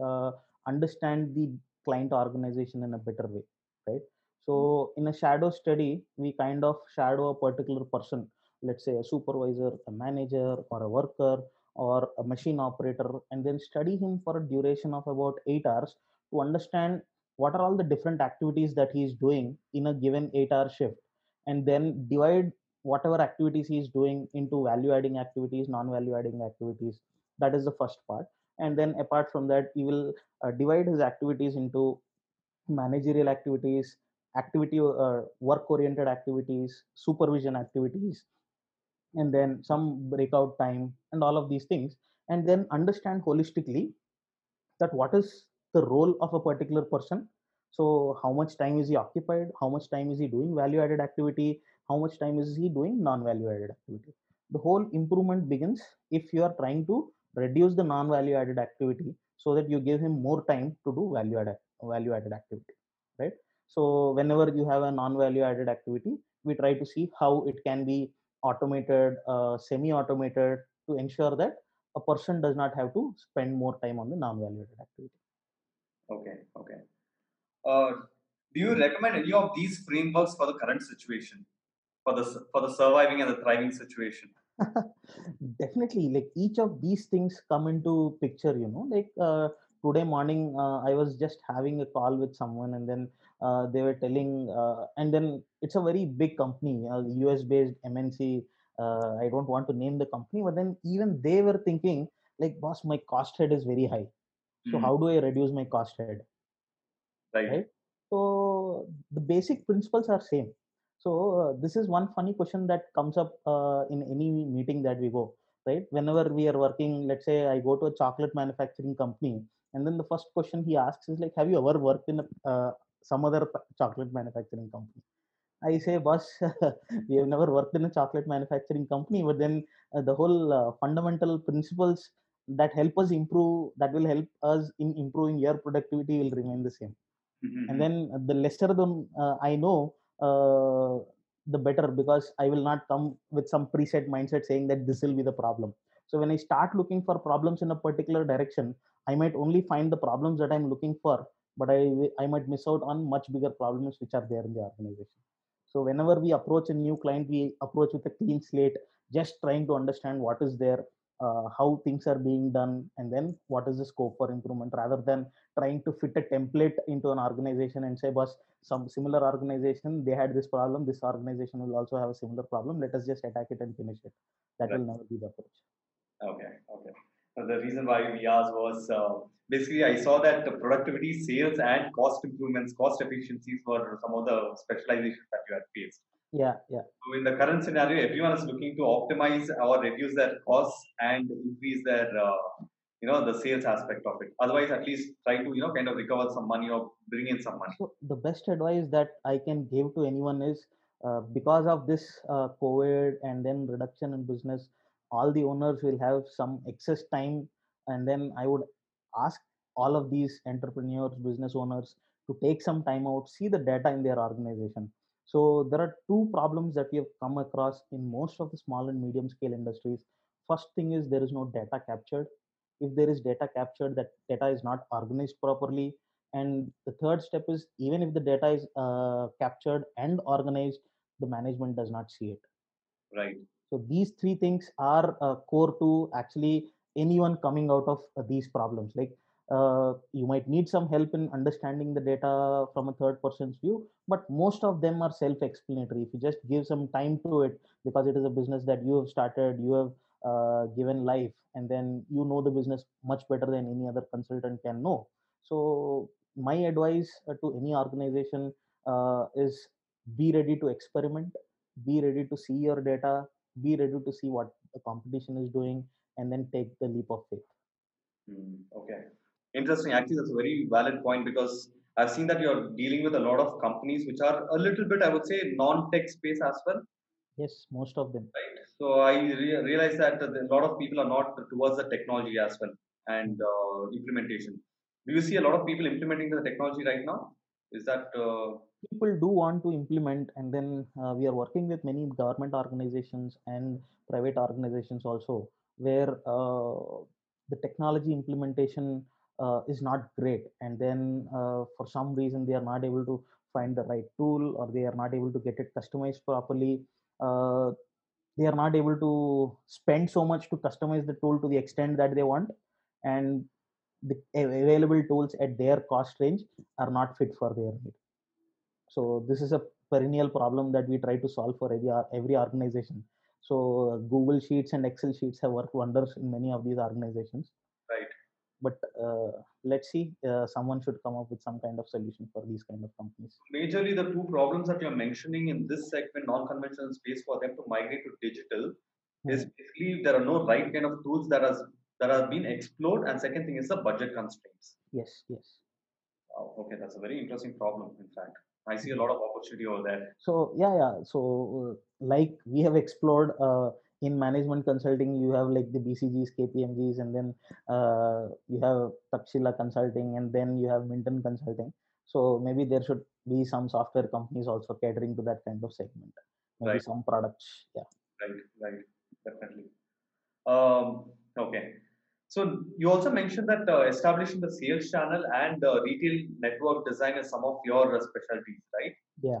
[SPEAKER 2] understand the client organization in a better way, right? So in a shadow study, we kind of shadow a particular person, let's say a supervisor, a manager, or a worker, or a machine operator, and then study him for a duration of about eight hours to understand what are all the different activities that he is doing in a given eight hour shift, and then divide whatever activities he is doing into value adding activities non value adding activities. That is the first part. And then apart from that he will uh, divide his activities into managerial activities activity uh, work oriented activities supervision activities and then some breakout time and all of these things. And then understand holistically that what is the role of a particular person. So how much time is he occupied? How much time is he doing value added activity? How much time is he doing non-value added activity? The whole improvement begins if you are trying to reduce the non-value added activity so that you give him more time to do value added value added activity right? So whenever you have a non-value added activity we try to see how it can be automated uh, semi automated to ensure that a person does not have to spend more time on the non-value added activity
[SPEAKER 4] okay okay. Uh, do you recommend any of these frameworks for the current situation? For the for the surviving and the thriving situation?
[SPEAKER 2] Definitely like each of these things come into picture you know? Like uh, today morning uh, i was just having a call with someone and then uh, they were telling uh, and then it's a very big company a us based mnc uh, i don't want to name the company but then even they were thinking like boss my cost head is very high so mm. how do i reduce my cost head
[SPEAKER 4] right. right
[SPEAKER 2] so the basic principles are same so uh, this is one funny question that comes up uh, in any meeting that we go, right? Whenever we are working, let's say I go to a chocolate manufacturing company, and then the first question he asks is like, "Have you ever worked in a, uh, some other chocolate manufacturing company?" I say, boss, we have never worked in a chocolate manufacturing company, but then uh, the whole uh, fundamental principles that help us improve, that will help us in improving your productivity will remain the same. Mm-hmm. And then the lesser than uh, I know, uh, the better because I will not come with some preset mindset saying that this will be the problem. So when I start looking for problems in a particular direction, I might only find the problems that I'm looking for, but I I might miss out on much bigger problems which are there in the organization. So whenever we approach a new client, we approach with a clean slate, just trying to understand what is there, uh, how things are being done, and then what is the scope for improvement, rather than trying to fit a template into an organization and say, boss, some similar organization, they had this problem, this organization will also have a similar problem. Let us just attack it and finish it. That right. will never be the approach.
[SPEAKER 4] Okay, okay. the reason why we asked was uh, basically I saw that the productivity, sales, and cost improvements, cost efficiencies were some of the specializations that you had faced.
[SPEAKER 2] Yeah, yeah.
[SPEAKER 4] So in the current scenario, everyone is looking to optimize or reduce their costs and increase their uh, you know the sales aspect of it. Otherwise at least try to you know kind of recover some money or bring in some money.
[SPEAKER 2] So the best advice that i can give to anyone is uh, because of this uh, covid and then reduction in business all the owners will have some excess time. And then i would ask all of these entrepreneurs business owners to take some time out see the data in their organization so there are two problems that we have come across in most of the small and medium scale industries. First thing is there is no data captured. If there is data captured that data is not organized properly. And the third step is even if the data is uh, captured and organized the management does not see it.
[SPEAKER 4] Right.
[SPEAKER 2] So these three things are uh, core to actually anyone coming out of uh, these problems. Like uh, you might need some help in understanding the data from a third person's view but most of them are self-explanatory. If you just give some time to it because it is a business that you have started you have uh, given life and then you know the business much better than any other consultant can know. So my advice uh, to any organization uh, is be ready to experiment be ready to see your data be ready to see what the competition is doing and then take the leap of faith.
[SPEAKER 4] Hmm, okay. Interesting. Actually, that's a very valid point because I've seen that you're dealing with a lot of companies which are a little bit, I would say, non-tech space as well,
[SPEAKER 2] yes most of them
[SPEAKER 4] right? So I re- realize that a lot of people are not towards the technology as well and uh, implementation. Do you see a lot of people implementing the technology right now? Is that uh,
[SPEAKER 2] people do want to implement and then uh, we are working with many government organizations and private organizations also where uh, the technology implementation uh, is not great. And then uh, for some reason they are not able to find the right tool or they are not able to get it customized properly. Uh, they are not able to spend so much to customize the tool to the extent that they want. And the available tools at their cost range are not fit for their need. So this is a perennial problem that we try to solve for every every organization. So google sheets and excel sheets have worked wonders in many of these organizations? But uh, let's see uh, someone should come up with some kind of solution for these kind of companies
[SPEAKER 4] Majorly, the two problems that you're mentioning in this segment, non-conventional space, for them to migrate to digital is
[SPEAKER 2] Hmm.
[SPEAKER 4] basically there are no right kind of tools that has that have been explored, and second thing is the budget constraints.
[SPEAKER 2] yes yes
[SPEAKER 4] Wow, okay, that's a very interesting problem. In fact, I see a lot of opportunity over there.
[SPEAKER 2] so yeah yeah so uh, like we have explored uh, in management consulting you have like the bcgs kpmgs and then uh, you have Takshashila consulting and then you have minton consulting so maybe there should be some software companies also catering to that kind of segment maybe
[SPEAKER 4] Right.
[SPEAKER 2] some products yeah
[SPEAKER 4] Right, right, definitely. Um, okay. So you also mentioned that uh, establishing the sales channel and uh, retail network design is some of your uh, specialties, right?
[SPEAKER 2] Yeah.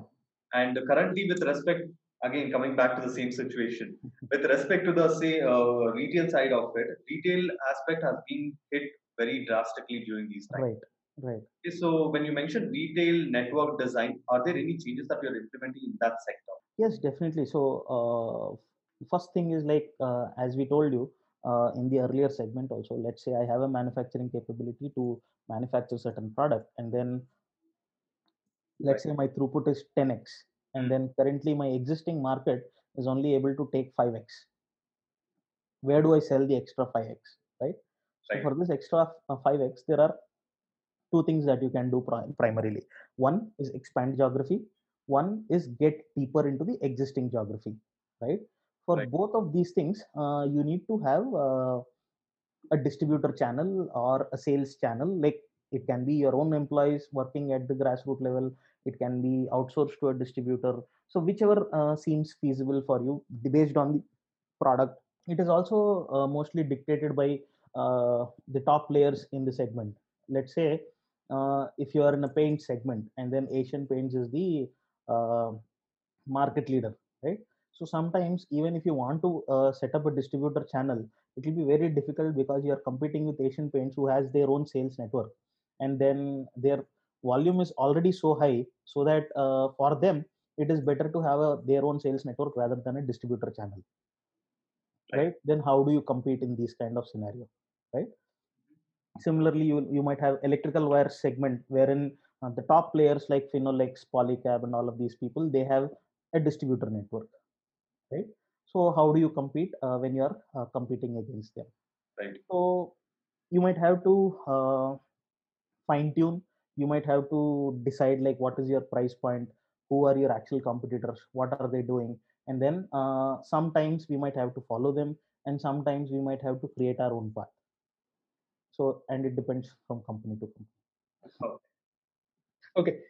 [SPEAKER 4] And currently, with respect, again coming back to the same situation, with respect to the say uh, retail side of it, retail aspect has been hit very drastically during these times.
[SPEAKER 2] right right.
[SPEAKER 4] Okay, So when you mentioned retail network design, are there any changes that you're implementing in that sector?
[SPEAKER 2] yes definitely. So uh, first thing is like uh, as we told you uh, in the earlier segment also let's say i have a manufacturing capability to manufacture certain product and then let's say my throughput is 10x and then currently my existing market is only able to take 5x where do i sell the extra 5x right? So
[SPEAKER 4] Right.
[SPEAKER 2] for this extra uh, 5x there are two things that you can do pri- primarily. One is expand geography. One is get deeper into the existing geography right? For
[SPEAKER 4] Right.
[SPEAKER 2] both of these things uh, you need to have uh, a distributor channel or a sales channel like it can be your own employees working at the grassroots level. It can be outsourced to a distributor. So whichever uh, seems feasible for you based on the product. It is also uh, mostly dictated by uh, the top players in the segment. Let's say uh, if you are in a paint segment and then asian paints is the uh, market leader right? So sometimes even if you want to uh, set up a distributor channel it will be very difficult because you are competing with asian paints who has their own sales network and then their volume is already so high so that uh, for them it is better to have a, their own sales network rather than a distributor channel
[SPEAKER 4] Right.
[SPEAKER 2] right then how do you compete in these kind of scenario right similarly you, you might have electrical wire segment wherein uh, the top players like Finolex, Polycab, and all of these people they have a distributor network, right? So how do you compete uh, when you are uh, competing against them?
[SPEAKER 4] Right.
[SPEAKER 2] So you might have to uh, fine tune. You might have to decide like what is your price point, who are your actual competitors, what are they doing, and then uh, sometimes we might have to follow them, and sometimes we might have to create our own path. So and it depends from company to company.
[SPEAKER 1] Okay,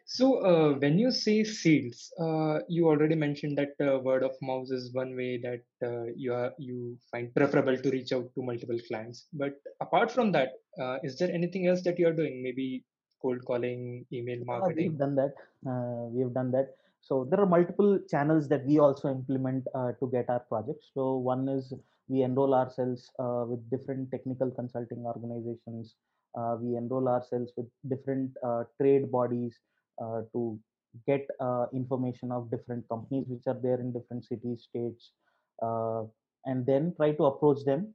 [SPEAKER 1] so uh, when you say sales, uh, you already mentioned that uh, word of mouth is one way that uh, you are you find preferable to reach out to multiple clients. But apart from that, uh, is there anything else that you are doing? Maybe cold calling, email
[SPEAKER 2] Yeah,
[SPEAKER 1] marketing.
[SPEAKER 2] we've done that. Uh, we have done that. So there are multiple channels that we also implement uh, to get our projects. So one is we enroll ourselves uh, with different technical consulting organizations. Uh, we enroll ourselves with different uh, trade bodies uh, to get information of different companies which are there in different cities, states, and then try to approach them,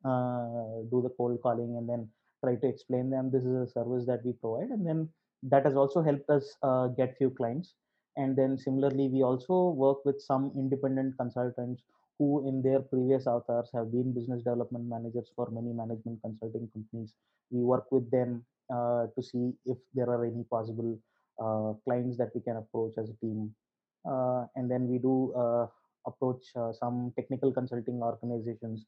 [SPEAKER 2] do the cold calling, and then try to explain them this is a service that we provide, and then that has also helped us get few clients. And then similarly we also work with some independent consultants who in their previous avatars have been business development managers for many management consulting companies. We work with them uh, to see if there are any possible uh, clients that we can approach as a team. Uh, and then we do uh, approach uh, some technical consulting organizations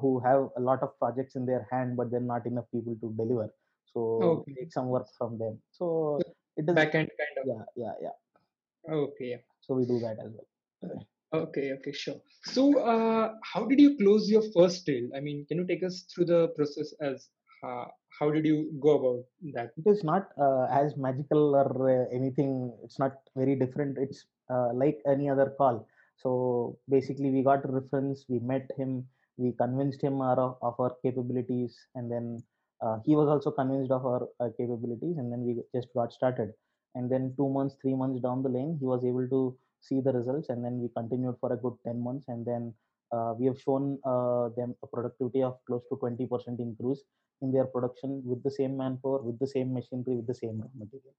[SPEAKER 2] who have a lot of projects in their hand, but they're not enough people to deliver. So okay. take some work from them. So
[SPEAKER 1] it is back end kind of.
[SPEAKER 2] Yeah, yeah, yeah.
[SPEAKER 1] Okay.
[SPEAKER 2] So we do that as well.
[SPEAKER 1] Okay, okay, sure. So, uh, how did you close your first deal? I mean, can you take us through the process as uh, how did you go about that?
[SPEAKER 2] It is not uh, as magical or uh, anything. It's not very different. It's uh, like any other call. So basically, we got a reference. We met him. We convinced him our, of our capabilities, and then uh, he was also convinced of our capabilities. And then we just got started. And then two months, three months down the lane, he was able to see the results and then we continued for a good 10 months and then uh, we have shown uh, them a productivity of close to 20% increase in their production with the same manpower with the same machinery with the same raw material.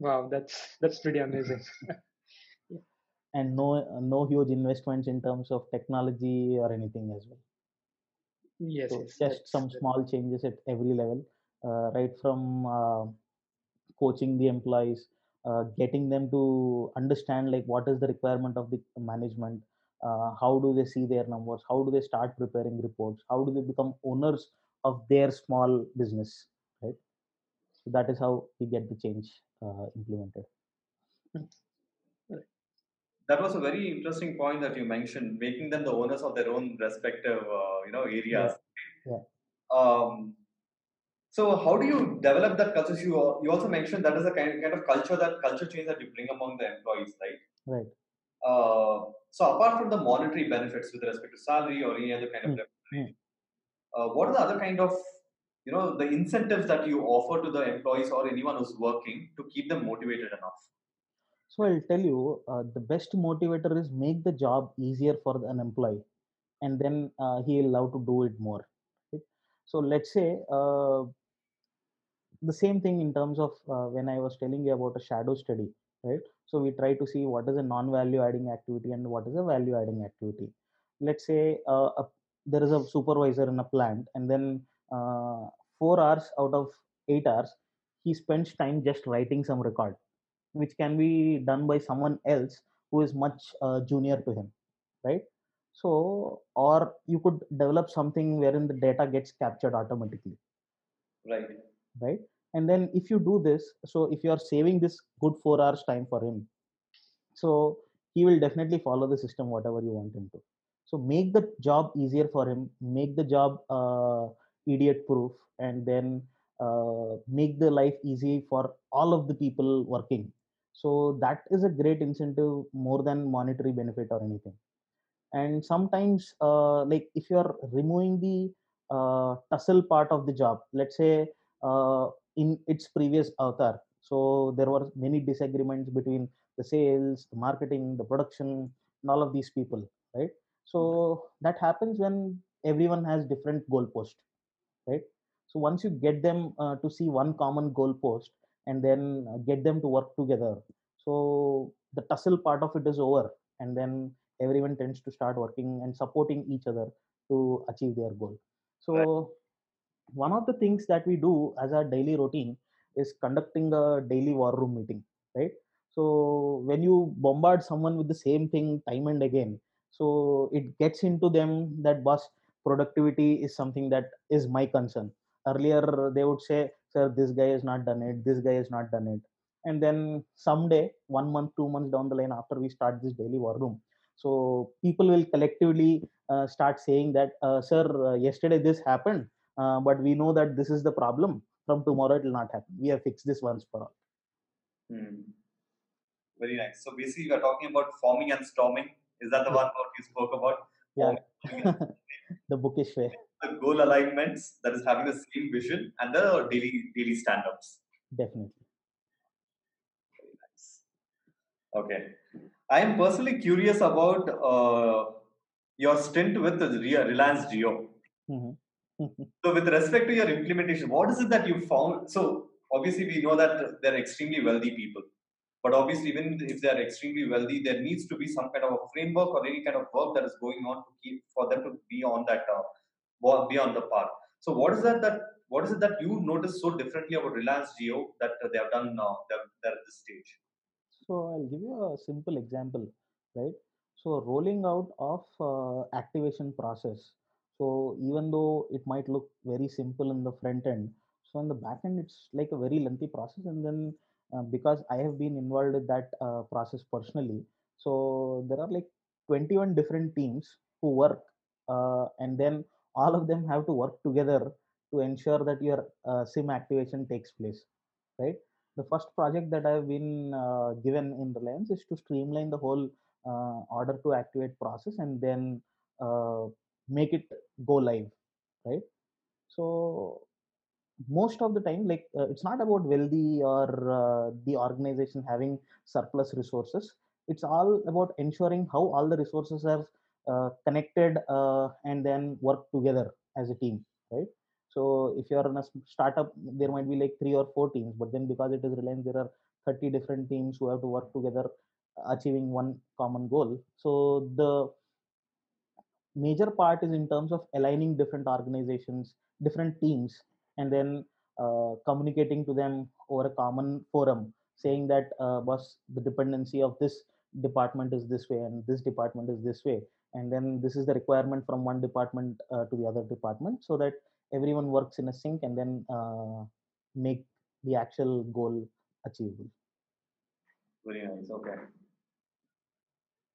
[SPEAKER 1] Wow that's that's pretty amazing.
[SPEAKER 2] And no no huge investments in terms of technology or anything as well.
[SPEAKER 1] Yes, so
[SPEAKER 2] yes just some small changes at every level uh, right from uh, coaching the employees uh, getting them to understand like what is the requirement of the management uh, how do they see their numbers how do they start preparing reports how do they become owners of their small business right? So that is how we get the change uh, implemented.
[SPEAKER 4] That was a very interesting point that you mentioned making them the owners of their own respective uh, you know areas.
[SPEAKER 2] Yeah. yeah.
[SPEAKER 4] Um, so how do you develop that culture? You, you also mentioned that is a kind, kind of culture that culture change that you bring among the employees, right?
[SPEAKER 2] Right.
[SPEAKER 4] Uh, so apart from the monetary benefits with respect to salary or any other kind of
[SPEAKER 2] mm.
[SPEAKER 4] uh, what are the other kind of you know the incentives that you offer to the employees or anyone who's working to keep them motivated enough?
[SPEAKER 2] So I'll tell you, uh, the best motivator is make the job easier for an employee, and then uh, he'll love to do it more. So let's say uh, the same thing in terms of uh, when I was telling you about a shadow study, right? So we try to see what is a non-value adding activity and what is a value adding activity. Let's say uh, a, there is a supervisor in a plant, and then uh, four hours out of eight hours, he spends time just writing some record, which can be done by someone else who is much uh, junior to him, right? So, or you could develop something wherein the data gets captured automatically.
[SPEAKER 4] Right.
[SPEAKER 2] Right? And then if you do this so if you are saving this good four hours time for him so he will definitely follow the system whatever you want him to. So make the job easier for him make the job uh, idiot proof and then uh, make the life easy for all of the people working. So that is a great incentive more than monetary benefit or anything and sometimes uh, like if you are removing the uh, tussle part of the job let's say uh, in its previous avatar. So there were many disagreements between the sales, the marketing, the production, and all of these people, right? So that happens when everyone has different goalpost, right? So once you get them uh, to see one common goalpost and then get them to work together, so the tussle part of it is over, and then everyone tends to start working and supporting each other to achieve their goal. So right. one of the things that we do as our daily routine is conducting a daily war room meeting right? So when you bombard someone with the same thing time and again so it gets into them that boss productivity is something that is my concern. Earlier they would say sir this guy has not done it this guy has not done it. And then someday one month two months down the line after we start this daily war room so people will collectively uh, start saying that uh, sir uh, yesterday this happened uh, but we know that this is the problem. From tomorrow it will not happen. We have fixed this once for all.
[SPEAKER 4] Hmm. very nice. So basically we are talking about forming and storming. Is that the one that you spoke about?
[SPEAKER 2] Yeah. The bookish way.
[SPEAKER 4] The goal alignments that is having the same vision and the daily daily stand-ups.
[SPEAKER 2] Definitely.
[SPEAKER 4] Very nice. Okay i am personally curious about uh, your stint with the reliance Jio.
[SPEAKER 2] mm-hmm
[SPEAKER 4] so with respect to your implementation what is it that you found so obviously we know that they're extremely wealthy people But obviously, even if they are extremely wealthy, there needs to be some kind of a framework or any kind of work that is going on to keep for them to be on that uh, be on the path. So, what is that that what is it that you notice so differently about Reliance Jio that they have done now? They're, they're at this stage.
[SPEAKER 2] So I'll give you a simple example, right? So rolling out of uh, activation process. So even though it might look very simple in the front end, so in the back end it's like a very lengthy process. And then uh, because I have been involved in that uh, process personally, so there are like 21 different teams who work, uh, and then all of them have to work together to ensure that your uh, SIM activation takes place, right? The first project that I've been uh, given in Reliance is to streamline the whole uh, order to activate process and then uh, make it go live, right? So most of the time, like uh, it's not about wealthy or uh, the organization having surplus resources. It's all about ensuring how all the resources are uh, connected and then work together as a team, right? So if you are in a startup, there might be like three or four teams, but then because it is Reliance, there are 30 different teams who have to work together, achieving one common goal. So the major part is in terms of aligning different organizations, different teams, and then uh, communicating to them over a common forum, saying that, uh, boss, the dependency of this department is this way and this department is this way and then this is the requirement from one department uh, to the other department so that everyone works in a sync and then uh, make the actual goal achievable
[SPEAKER 4] very nice okay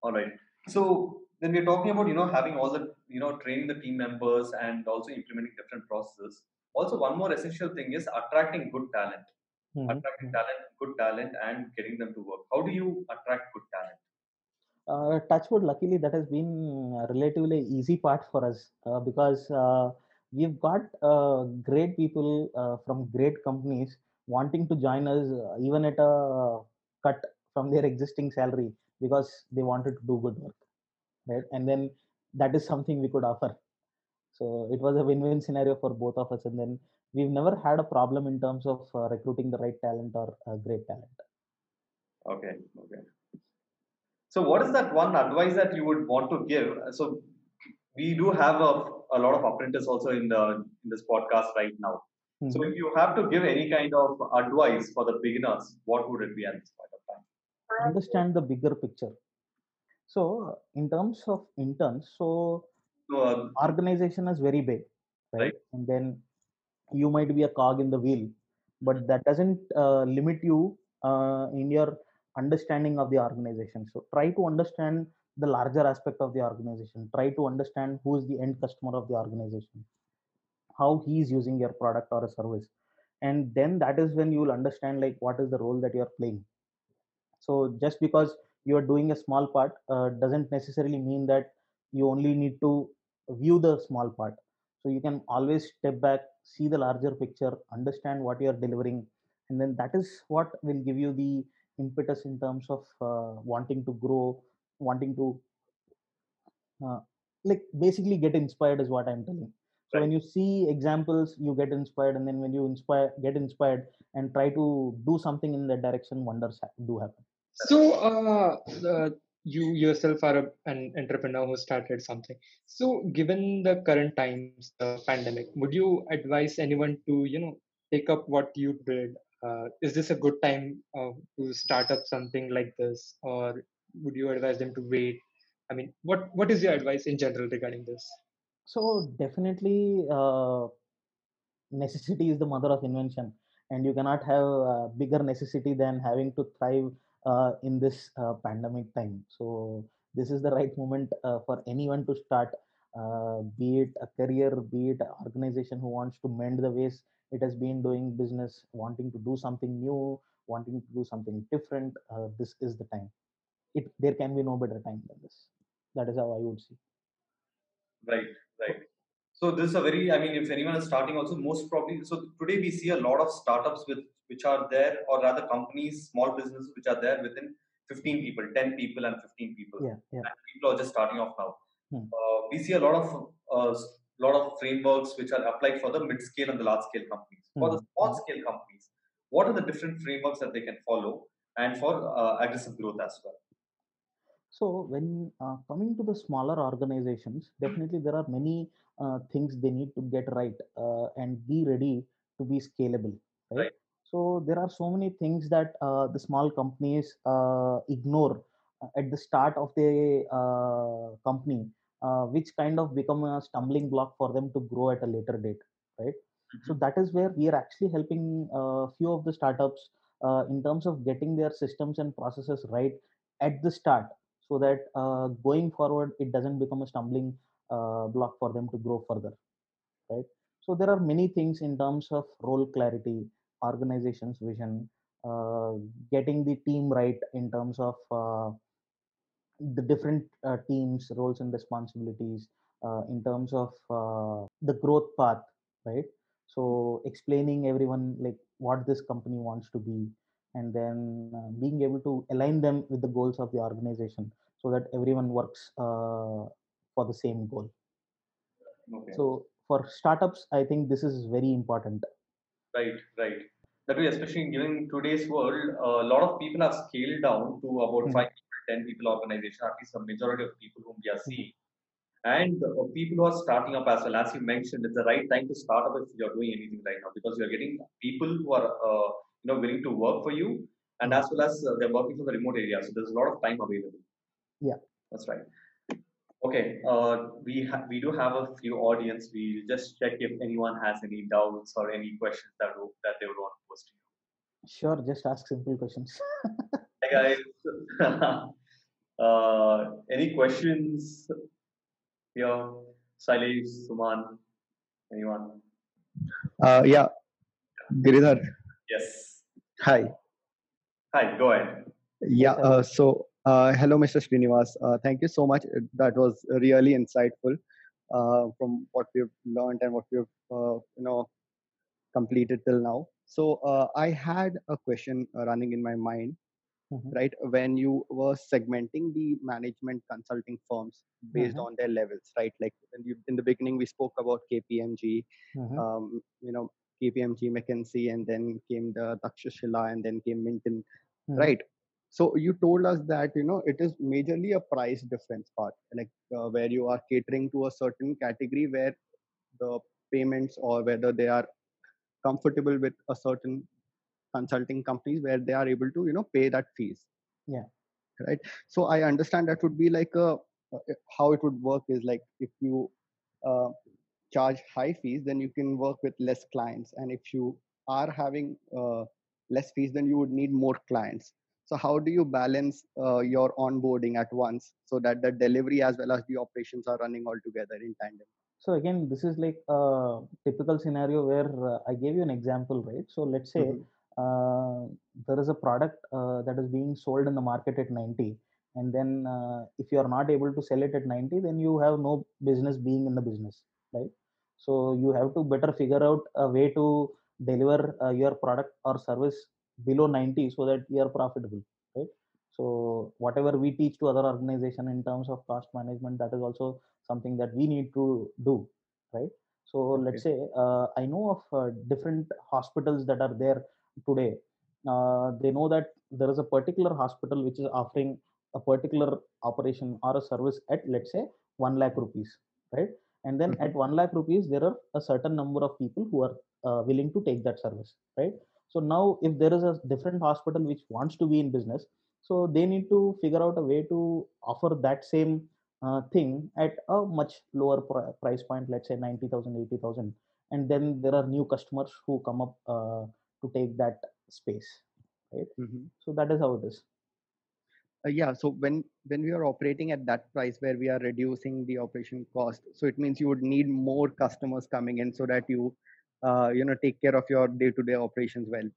[SPEAKER 4] all right so then we're talking about you know having all the you know training the team members and also implementing different processes also one more essential thing is attracting good talent mm-hmm. attracting mm-hmm. talent good talent and getting them to work how do you attract good talent
[SPEAKER 2] uh, touchwood luckily that has been relatively easy part for us uh, because uh, we've got uh, great people uh, from great companies wanting to join us uh, even at a cut from their existing salary because they wanted to do good work right? And then that is something we could offer. So it was a win-win scenario for both of us and then we've never had a problem in terms of uh, recruiting the right talent or uh, great talent.
[SPEAKER 4] Okay okay. So what is that one advice that you would want to give? So we do have a, a lot of apprentices also in the in this podcast right now. Mm-hmm. So if you have to give any kind of advice for the beginners, what would it be at this point of time?
[SPEAKER 2] Understand the bigger picture. So in terms of interns, so, so uh, organization is very big, right? right? And then you might be a cog in the wheel, but that doesn't uh, limit you uh, in your understanding of the organization. So try to understand the larger aspect of the organization. Try to understand who is the end customer of the organization how he is using your product or a service. And then that is when you will understand like what is the role that you are playing. So just because you are doing a small part uh, doesn't necessarily mean that you only need to view the small part. So you can always step back see the larger picture understand what you are delivering and then that is what will give you the impetus in terms of uh, wanting to grow wanting to uh, like basically get inspired is what i'm telling. So right. when you see examples you get inspired and then when you inspire get inspired and try to do something in that direction wonders do happen.
[SPEAKER 1] So uh, uh, you yourself are a, an entrepreneur who started something. So given the current times the pandemic would you advise anyone to you know take up what you did? Uh, is this a good time uh, to start up something like this or would you advise them to wait? I mean what what is your advice in general regarding this?
[SPEAKER 2] So definitely uh, necessity is the mother of invention. And you cannot have a bigger necessity than having to thrive uh, in this uh, pandemic time. So this is the right moment uh, for anyone to start uh, be it a career be it an organization who wants to mend the ways it has been doing business wanting to do something new wanting to do something different uh, this is the time it there can be no better time than this that is how i would see
[SPEAKER 4] right right so this is a very i mean if anyone is starting also most probably so today we see a lot of startups with which are there or rather companies small businesses which are there within 15 people 10 people and 15 people
[SPEAKER 2] yeah, yeah.
[SPEAKER 4] And people are just starting off now hmm. uh, we see a lot of uh, lot of frameworks which are applied for the mid scale and the large scale companies hmm. for the hmm. small scale companies what are the different frameworks that they can follow and for uh, aggressive growth as well.
[SPEAKER 2] So when uh, coming to the smaller organizations, definitely there are many uh, things they need to get right uh, and be ready to be scalable, right?
[SPEAKER 4] Right.
[SPEAKER 2] So there are so many things that uh, the small companies uh, ignore uh, at the start of the uh, company, uh, which kind of become a stumbling block for them to grow at a later date, right? So that is where we are actually helping a few of the startups uh, in terms of getting their systems and processes right at the start so that uh, going forward it doesn't become a stumbling uh, block for them to grow further right? So there are many things in terms of role clarity organization's vision uh, getting the team right in terms of uh, the different uh, teams roles and responsibilities uh, in terms of the growth path right? So explaining everyone like what this company wants to be and then uh, being able to align them with the goals of the organization so that everyone works uh, for the same goal
[SPEAKER 4] Okay.
[SPEAKER 2] so for startups i think this is very important
[SPEAKER 4] Right, right. That way, especially given today's world, a lot of people have scaled down to about
[SPEAKER 2] Mhm.
[SPEAKER 4] five people, ten people organization, at least the majority of people whom we are seeing. And uh, people who are starting up as well, as you mentioned, it's the right time to start up if you're doing anything right now because you're getting people who are uh, you know willing to work for you, and as well as uh, they're working from the remote area, so there's a lot of time available.
[SPEAKER 2] Yeah.
[SPEAKER 4] that's right. Okay, uh, we ha- we do have a few audience. We'll just check if anyone has any doubts or any questions that wo- that they would want to post to you.
[SPEAKER 2] sure just ask simple questions
[SPEAKER 4] Hey guys, uh, any questions here? Sailesh, Suman, anyone?
[SPEAKER 5] Uh, yeah, Giridhar.
[SPEAKER 4] Yes.
[SPEAKER 5] Hi.
[SPEAKER 4] Hi, go ahead.
[SPEAKER 5] Yeah. Uh, so, uh, hello, Mr. Srinivas. Uh, thank you so much. Uh, That was really insightful uh, from what we've learned and what we've uh, you know completed till now. So, uh, I had a question uh, running in my mind.
[SPEAKER 2] Mhm.
[SPEAKER 5] Right when you were segmenting the management consulting firms based
[SPEAKER 2] Mhm.
[SPEAKER 5] on their levels, right? Like in the beginning, we spoke about KPMG,
[SPEAKER 2] Mhm.
[SPEAKER 5] um, you know, KPMG, McKinsey, and then came the Takshashila, and then came Minton,
[SPEAKER 2] Mhm.
[SPEAKER 5] right? So you told us that you know it is majorly a price difference part, like uh, where you are catering to a certain category where the payments or whether they are comfortable with a certain consulting companies where they are able to you know pay that fees.
[SPEAKER 2] Yeah.
[SPEAKER 5] Right. So I understand that would be like a uh, how it would work is like if you uh, charge high fees, then you can work with less clients. And if you are having uh, less fees, then you would need more clients. So how do you balance uh, your onboarding at once so that the delivery as well as the operations are running all together in tandem?
[SPEAKER 2] so again this is like a typical scenario where uh, i gave you an example right so let's say
[SPEAKER 5] Mhm.
[SPEAKER 2] uh, there is a product uh, that is being sold in the market at 90 and then uh, if you are not able to sell it at 90 then you have no business being in the business right so you have to better figure out a way to deliver uh, your product or service below 90 so that you are profitable right? So whatever we teach to other organization in terms of cost management that is also something that we need to do right? So let's say uh, i know of uh, different hospitals that are there today. Uh, they know that there is a particular hospital which is offering a particular operation or a service at let's say 1 lakh rupees right and then at 1 lakh rupees there are a certain number of people who are uh, willing to take that service right? So now if there is a different hospital which wants to be in business so they need to figure out a way to offer that same uh, thing at a much lower pri- price point let's say 90000 80000 and then there are new customers who come up uh, to take that space right?
[SPEAKER 5] Mhm.
[SPEAKER 2] so that is how it is
[SPEAKER 5] Uh, yeah. So when when we are operating at that price where we are reducing the operation cost, so it means you would need more customers coming in so that you uh, you know take care of your day to day operations well.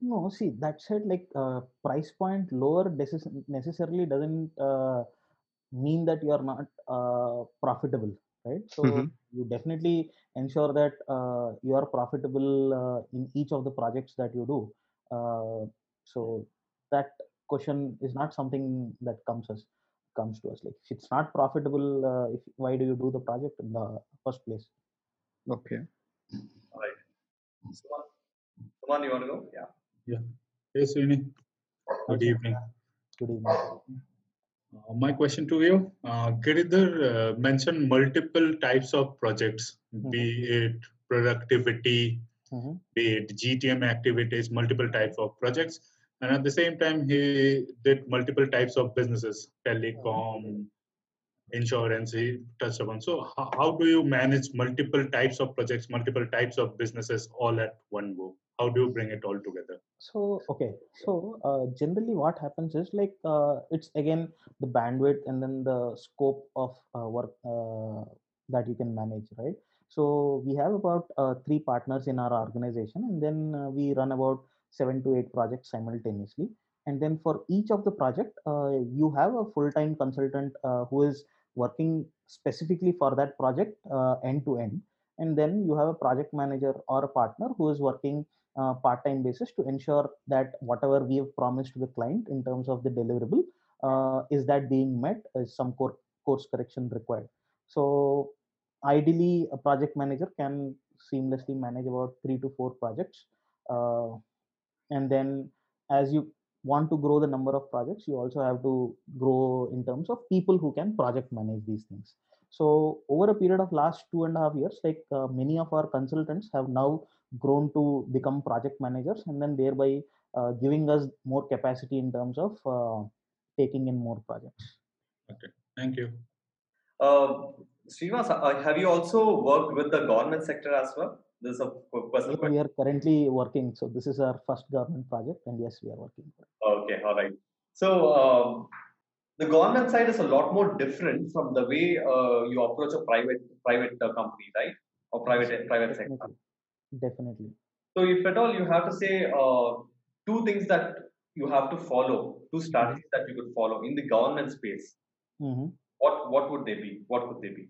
[SPEAKER 2] No, see, that said, like uh, price point lower decis- necessarily doesn't uh, mean that you are not uh, profitable, right? So
[SPEAKER 5] Mhm.
[SPEAKER 2] you definitely ensure that uh, you are profitable uh, in each of the projects that you do. Uh, so that question is not something that comes us comes to us. Like if it's not profitable, uh, if why do you do the project in the first place?
[SPEAKER 5] Okay.
[SPEAKER 4] All right. Suman, Suman, you want to go? Yeah.
[SPEAKER 6] Yeah hey, Srini. Good
[SPEAKER 2] Hi,
[SPEAKER 6] evening.
[SPEAKER 2] Good evening.
[SPEAKER 6] Uh, my question to you, uh, Giridhar uh, mentioned multiple types of projects, be it productivity,
[SPEAKER 2] Mhm.
[SPEAKER 6] be it GTM activities, multiple types of projects. And at the same time, he did multiple types of businesses, telecom, insurance, he touched upon. So how, how do you manage multiple types of projects, multiple types of businesses all at one go? How do you bring it all together?
[SPEAKER 2] So okay, so uh, generally what happens is like uh, it's again the bandwidth and then the scope of uh, work uh, that you can manage, right? So we have about uh, three partners in our organization, and then uh, we run about seven to eight projects simultaneously. And then for each of the project, uh, you have a full-time consultant uh, who is working specifically for that project uh, end to end, and then you have a project manager or a partner who is working uh, part-time basis to ensure that whatever we have promised to the client in terms of the deliverable uh, is that being met is some core, course correction required so ideally a project manager can seamlessly manage about three to four projects uh, and then as you want to grow the number of projects you also have to grow in terms of people who can project manage these things so over a period of last two and a half years like uh, many of our consultants have now grown to become project managers and then thereby uh, giving us more capacity in terms of uh, taking in more projects
[SPEAKER 6] Okay, thank you.
[SPEAKER 4] Uh, uh, have you also worked with the government sector as well? This is a personal
[SPEAKER 2] we are currently working so this is our first government project and yes we are working.
[SPEAKER 4] Okay, all right. So um, the government side is a lot more different from the way uh, you approach a private private uh, company, right? Or private private sector.
[SPEAKER 2] definitely definitely
[SPEAKER 4] So if at all you have to say uh, two things that you have to follow, two strategies that you could follow in the government space,
[SPEAKER 2] hmm
[SPEAKER 4] what what would they be? What would they be?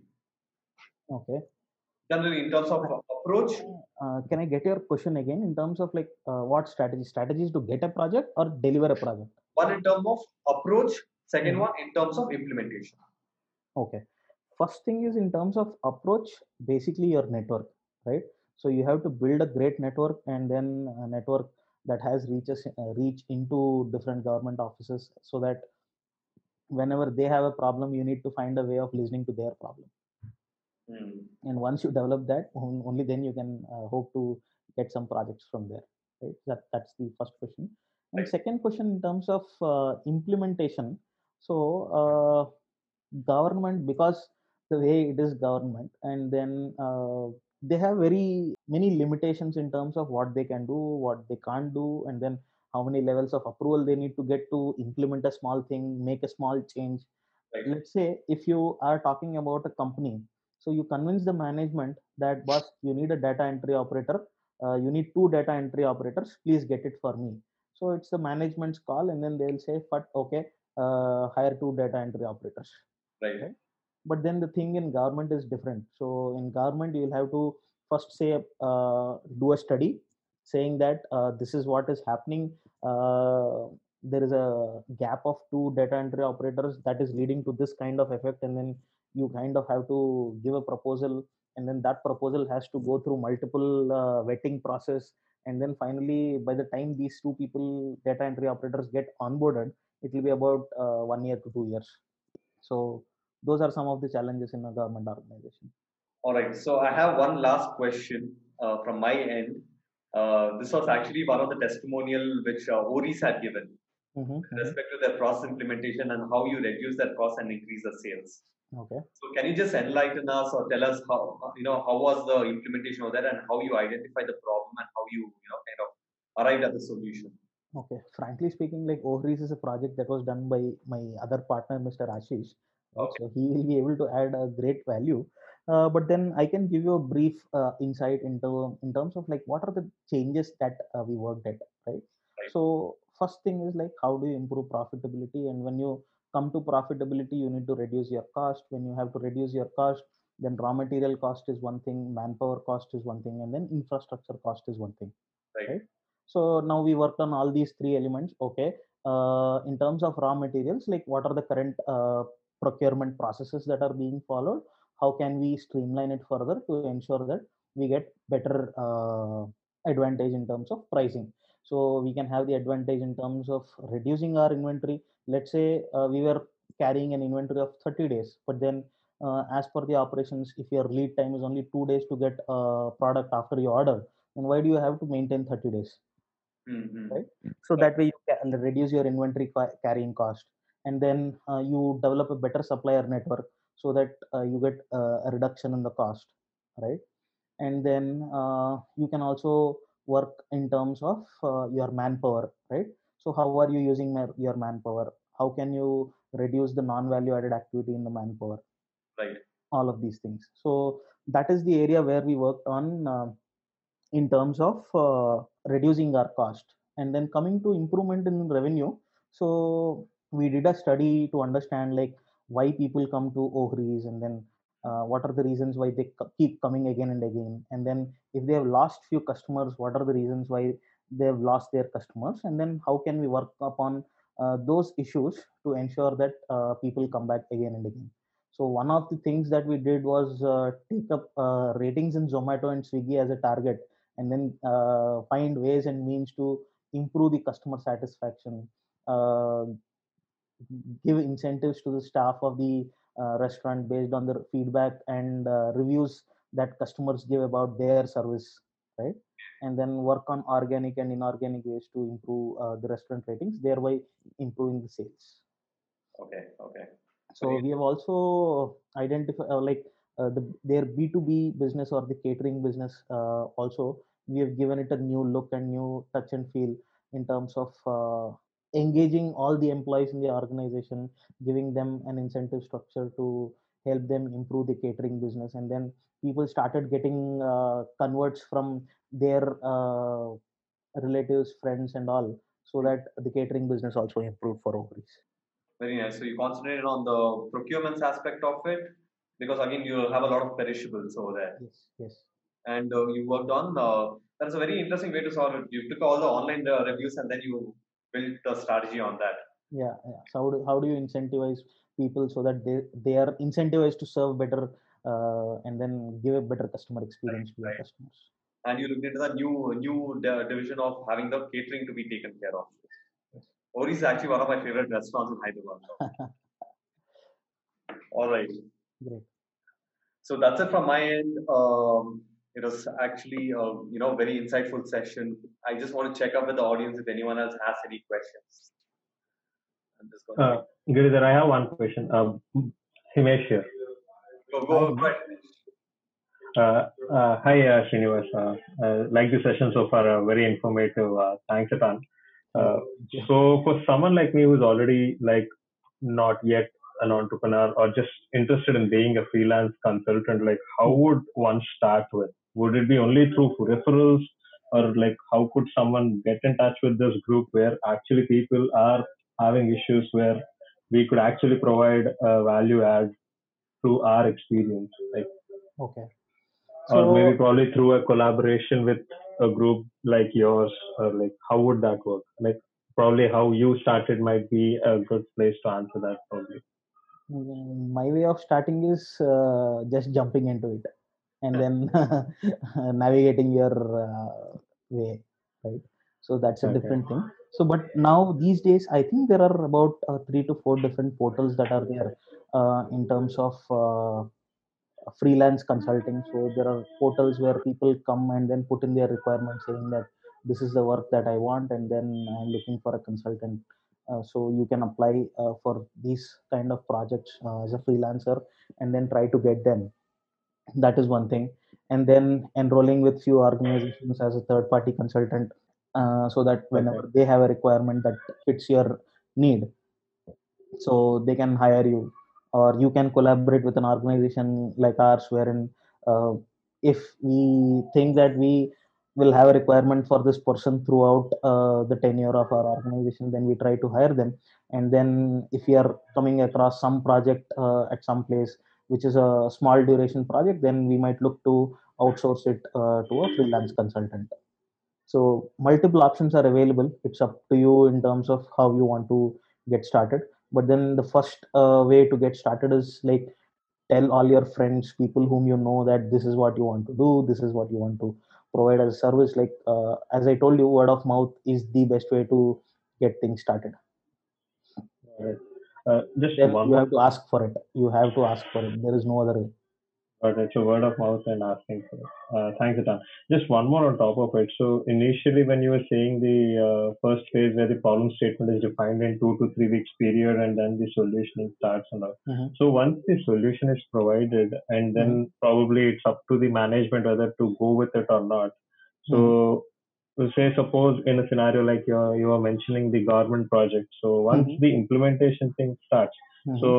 [SPEAKER 2] okay
[SPEAKER 4] Generally, in terms of approach,
[SPEAKER 2] uh, can i get your question again in terms of like uh, what strategy? Strategies to get a project or deliver a project?
[SPEAKER 4] One in terms of approach, 2nd
[SPEAKER 2] Mhm.
[SPEAKER 4] one in terms of implementation.
[SPEAKER 2] okay. First thing is in terms of approach basically your network right? So you have to build a great network and then a network that has reaches uh, reach into different government offices so that whenever they have a problem you need to find a way of listening to their problem
[SPEAKER 4] Hmm.
[SPEAKER 2] and once you develop that only then you can uh, hope to get some projects from there right that that's the first question and
[SPEAKER 4] Right.
[SPEAKER 2] second question in terms of uh, implementation so uh, government because the way it is government and then uh, they have very many limitations in terms of what they can do what they can't do and then how many levels of approval they need to get to implement a small thing make a small change
[SPEAKER 4] Right.
[SPEAKER 2] let's say if you are talking about a company so you convince the management that boss you need a data entry operator. Uh, you need two data entry operators. Please get it for me. So it's the management's call and then they'll say but okay uh, hire two data entry operators.
[SPEAKER 4] Right.
[SPEAKER 2] Right. but then the thing in government is different. So in government you'll have to first say uh, do a study saying that uh, this is what is happening uh, there is a gap of two data entry operators that is leading to this kind of effect and then you kind of have to give a proposal and then that proposal has to go through multiple uh, vetting process and then finally by the time these two people data entry operators get onboarded it will be about uh, one year to two years so those are some of the challenges in a government organization
[SPEAKER 4] All right. So I have one last question uh, from my end. Uh, this was actually one of the testimonial which uh, Ohri's had given
[SPEAKER 2] Mhm,
[SPEAKER 4] with respect to their process implementation and how you reduce that cost and increase the sales.
[SPEAKER 2] okay
[SPEAKER 4] So can you just enlighten us or tell us how you know how was the implementation of that and how you identify the problem and how you you know kind of arrived at the solution?
[SPEAKER 2] Okay, frankly speaking, like Ohri's is a project that was done by my other partner, Mr. Ashish.
[SPEAKER 4] Okay.
[SPEAKER 2] So he will be able to add a great value. Uh, but then I can give you a brief uh, insight into in terms of like what are the changes that uh, we worked at, right?
[SPEAKER 4] Right.
[SPEAKER 2] So first thing is like how do you improve profitability, and when you come to profitability, you need to reduce your cost. When you have to reduce your cost, then raw material cost is one thing, manpower cost is one thing, and then infrastructure cost is one thing.
[SPEAKER 4] Right.
[SPEAKER 2] Right. So now we worked on all these three elements. Okay. Uh, in terms of raw materials, like what are the current uh, procurement processes that are being followed? How can we streamline it further to ensure that we get better uh, advantage in terms of pricing? So we can have the advantage in terms of reducing our inventory. Let's say uh, we were carrying an inventory of 30 days but then uh, as per the operations if your lead time is only two days to get a product after you order then why do you have to maintain 30 days?
[SPEAKER 4] Mm-hmm.
[SPEAKER 2] right? So that way you can reduce your inventory ca- carrying cost. And then uh, you develop a better supplier network so that uh, you get uh, a reduction in the cost right? And then uh, you can also work in terms of uh, your manpower right? So how are you using your manpower? How can you reduce the non value added activity in the manpower?
[SPEAKER 4] Right.
[SPEAKER 2] all of these things. So that is the area where we worked on uh, in terms of uh, reducing our cost. And then coming to improvement in revenue so we did a study to understand like why people come to Ohri's and then uh, what are the reasons why they co- keep coming again and again? And then if they have lost few customers what are the reasons why they have lost their customers? And then how can we work upon uh, those issues to ensure that uh, people come back again and again? So one of the things that we did was uh, take up uh, ratings in zomato and swiggy as a target and then uh, find ways and means to improve the customer satisfaction give incentives to the staff of the restaurant based on the feedback and uh, reviews that customers give about their service right and then work on organic and inorganic ways to improve uh, the restaurant ratings thereby improving the sales
[SPEAKER 4] Okay. Okay.
[SPEAKER 2] so
[SPEAKER 4] Great.
[SPEAKER 2] we have also identified uh, like uh, the their b2b business or the catering business uh, also we have given it a new look and new touch and feel in terms of uh, engaging all the employees in the organization giving them an incentive structure to help them improve the catering business and then people started getting uh, converts from their uh, relatives friends and all so that the catering business also improved for Ohri's.
[SPEAKER 4] Very nice. So you concentrated on the procurements aspect of it because again you have a lot of perishables over there,
[SPEAKER 2] yes yes
[SPEAKER 4] and uh, you worked on. Uh, that's a very interesting way to solve it. You took all the online uh, reviews and then you built a strategy on that.
[SPEAKER 2] yeah, yeah. so how do, how do you incentivize people so that they they are incentivized to serve better uh, and then give a better customer experience to your
[SPEAKER 4] right.
[SPEAKER 2] customers
[SPEAKER 4] And you looked into the new new division of having the catering to be taken care of. Ohri is actually one of my favorite restaurants in Hyderabad. All right.
[SPEAKER 2] great
[SPEAKER 4] So that's it from my end. Um, it was actually a you know very insightful session. I just want to check up with the audience if anyone else has any questions. I'm just going
[SPEAKER 7] Uh, Giridhar, I have one question. Um, Himesh here.
[SPEAKER 4] go go go ahead.
[SPEAKER 7] Uh, uh, hi, uh, Srinivas. Uh, uh, like the session so far, uh, very informative. Uh, thanks a ton. Uh, so for someone like me who's already like not yet an entrepreneur or just interested in being a freelance consultant, like how would one start with? Would it be only through referrals or like how could someone get in touch with this group where actually people are having issues where we could actually provide a value add through our experience? Like
[SPEAKER 2] okay.
[SPEAKER 7] so, or maybe probably through a collaboration with a group like yours or like how would that work? Like probably how you started might be a good place to answer that probably.
[SPEAKER 2] Mm, my way of starting is uh, just jumping into it and then navigating your uh, way right? So that's a
[SPEAKER 7] Okay.
[SPEAKER 2] different thing. So but now these days i think there are about uh, three to four different portals that are there uh, in terms of uh, freelance consulting. So there are portals where people come and then put in their requirements saying that this is the work that i want and then i'm looking for a consultant. Uh, so you can apply uh, for these kind of projects uh, as a freelancer and then try to get them that is one thing. And then enrolling with few organizations as a third party consultant uh, so that whenever they have a requirement that fits your need so they can hire you. Or you can collaborate with an organization like ours wherein uh, if we think that we will have a requirement for this person throughout uh, the tenure of our organization then we try to hire them. And then if we are coming across some project uh, at some place which is a small duration project then we might look to outsource it uh, to a freelance consultant. So multiple options are available. It's up to you in terms of how you want to get started. But then the first uh, way to get started is like tell all your friends people whom you know that this is what you want to do this is what you want to provide as a service. Like uh, as i told you word of mouth is the best way to get things started
[SPEAKER 7] Uh, just
[SPEAKER 2] then
[SPEAKER 7] one
[SPEAKER 2] you have to ask for it you have to ask for it there is no other way
[SPEAKER 7] But it's a word of mouth and asking for it. Uh, thanks, Atan. Just one more on top of it. So initially, when you were saying the uh, first phase where the problem statement is defined in two to three weeks period, and then the solution starts and all.
[SPEAKER 2] Mhm.
[SPEAKER 7] So once the solution is provided, and then probably it's up to the management whether to go with it or not. So say suppose in a scenario like you are, you are mentioning the government project. So once
[SPEAKER 2] Mhm.
[SPEAKER 7] the implementation thing starts.
[SPEAKER 2] Mhm.
[SPEAKER 7] So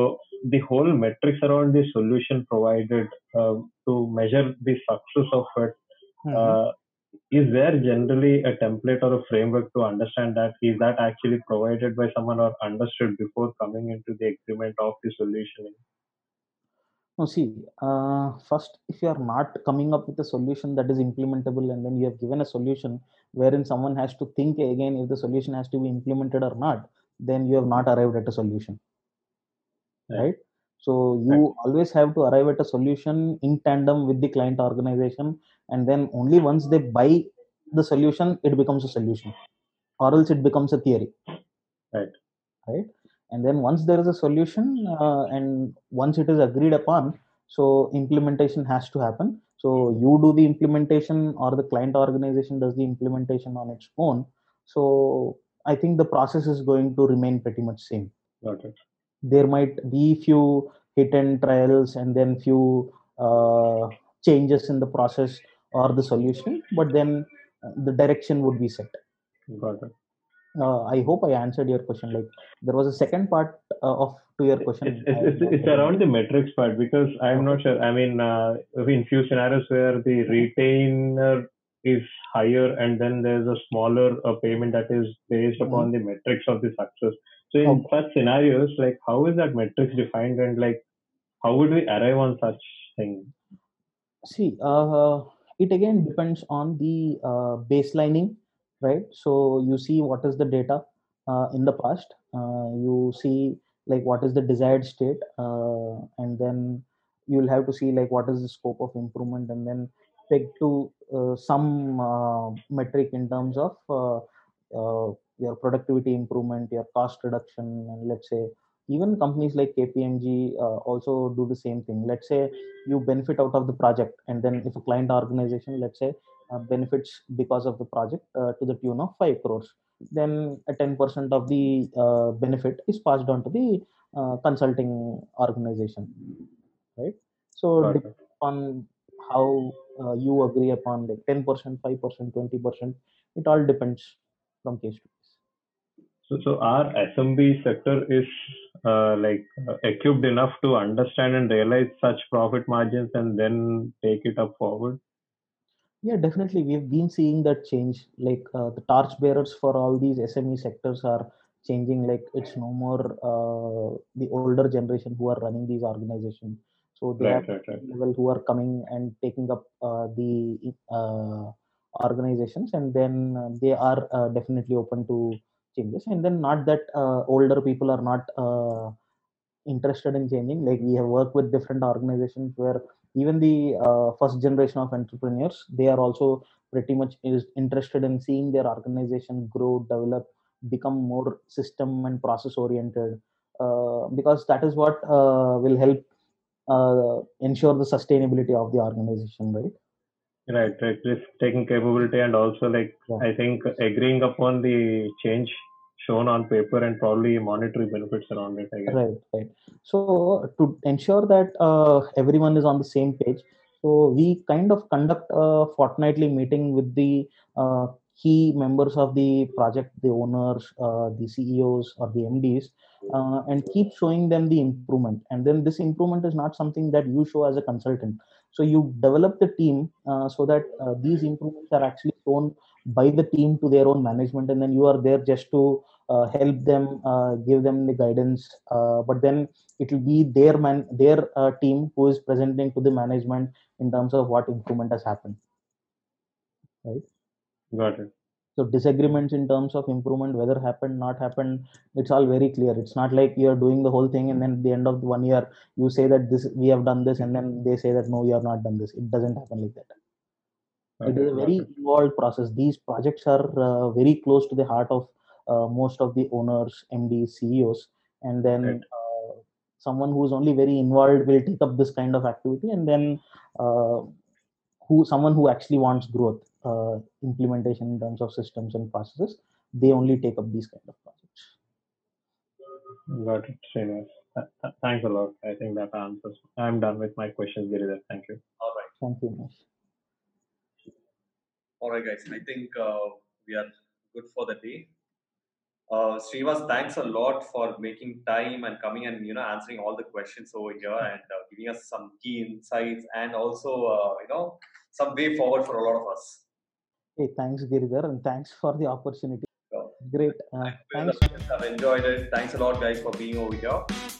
[SPEAKER 7] the whole metrics around the solution provided uh, to measure the success of it,
[SPEAKER 2] Mhm.
[SPEAKER 7] uh, is there generally a template or a framework to understand that? Is that actually provided by someone or understood before coming into the agreement of the solution?
[SPEAKER 2] No, see, uh, first, if you are not coming up with a solution that is implementable, and then you have given a solution wherein someone has to think again if the solution has to be implemented or not, then you have not arrived at a solution,
[SPEAKER 7] Right.
[SPEAKER 2] right? So you always have to arrive at a solution in tandem with the client organization, and then only once they buy the solution, it becomes a solution, or else it becomes a theory
[SPEAKER 7] Right.
[SPEAKER 2] right and then once there is a solution uh, and once it is agreed upon so implementation has to happen so you do the implementation or the client organization does the implementation on its own so i think the process is going to remain pretty much same
[SPEAKER 7] Got it.
[SPEAKER 2] there might be few hit and trials and then few uh, changes in the process or the solution but then uh, the direction would be set
[SPEAKER 7] Got it.
[SPEAKER 2] Uh, I hope I answered your question. Like there was a second part uh, of to your question.
[SPEAKER 7] It's, it's, it's, it's around the metrics part because I'm not sure. I mean, uh, in few scenarios where the retainer is higher and then there's a smaller uh, payment that is based upon the metrics of the success. So in
[SPEAKER 2] Okay.
[SPEAKER 7] such scenarios, like how is that metrics defined and like how would we arrive on such thing?
[SPEAKER 2] See, uh, it again depends on the uh, baselining, right? So you see what is the data uh, in the past. Uh, you see like what is the desired state, uh, and then you'll have to see like what is the scope of improvement, and then peg to uh, some uh, metric in terms of your productivity improvement, your cost reduction, and let's say even companies like KPMG uh, also do the same thing. Let's say you benefit out of the project and then if a client organization let's say benefits because of the project uh, to the tune of 5 crores. Then a 10% of the uh, benefit is passed on to the uh, consulting organization right? So on how uh, you agree upon like 10% 5% 20% it all depends from case to case.
[SPEAKER 7] So, so our SMB sector is uh, like uh, equipped enough to understand and realize such profit margins and then take it up forward.
[SPEAKER 2] Yeah, definitely. We've been seeing that change. Like uh, the torch bearers for all these SME sectors are changing. Like it's no more uh, the older generation who are running these organizations. So they
[SPEAKER 7] Right,
[SPEAKER 2] are
[SPEAKER 7] right, right.
[SPEAKER 2] level who are coming and taking up uh, the uh, organizations, and then uh, they are uh, definitely open to changes. And then not that uh, older people are not uh, interested in changing. Like we have worked with different organizations where even the uh, first generation of entrepreneurs they are also pretty much is interested in seeing their organization grow develop become more system and process oriented uh, because that is what uh, will help uh, ensure the sustainability of the organization right
[SPEAKER 7] Right, right. Risk taking capability and also like
[SPEAKER 2] Yeah.
[SPEAKER 7] I think agreeing upon the change shown on paper and probably monetary benefits around it.
[SPEAKER 2] Right right. So to ensure that uh, everyone is on the same page so we kind of conduct a fortnightly meeting with the uh, key members of the project the owners uh, the ceos or the mds uh, and keep showing them the improvement. And then this improvement is not something that you show as a consultant. So you develop the team uh, so that uh, these improvements are actually shown by the team to their own management and then you are there just to help them uh, give them the guidance uh, but then it will be their man their uh, team who is presenting to the management in terms of what improvement has happened. Right?
[SPEAKER 7] Got it.
[SPEAKER 2] so disagreements in terms of improvement whether happened not happened it's all very clear. It's not like you're doing the whole thing and then at the end of the one year you say that this we have done this and then they say that no you have not done this. It doesn't happen like that. It is a very involved process. These projects are uh, very close to the heart of uh, most of the owners mds ceos and then
[SPEAKER 7] Right.
[SPEAKER 2] uh, someone who is only very involved will take up this kind of activity and then uh, who someone who actually wants growth uh, implementation in terms of systems and processes they only take up these kind of projects
[SPEAKER 7] Got it, Srinivas. Th- th- Thanks a lot. I think that answers. I'm done with my questions, Giridhar. Thank you.
[SPEAKER 4] All right.
[SPEAKER 2] thank you Nish.
[SPEAKER 4] All right, guys. I think uh, we are good for the day. Uh, Srinivas, thanks a lot for making time and coming and you know answering all the questions over here and uh, giving us some key insights and also uh, you know some way forward for a lot of us.
[SPEAKER 2] hey thanks giridhar and thanks for the opportunity great uh, thanks
[SPEAKER 4] I've enjoyed it. Thanks a lot, guys, for being over here.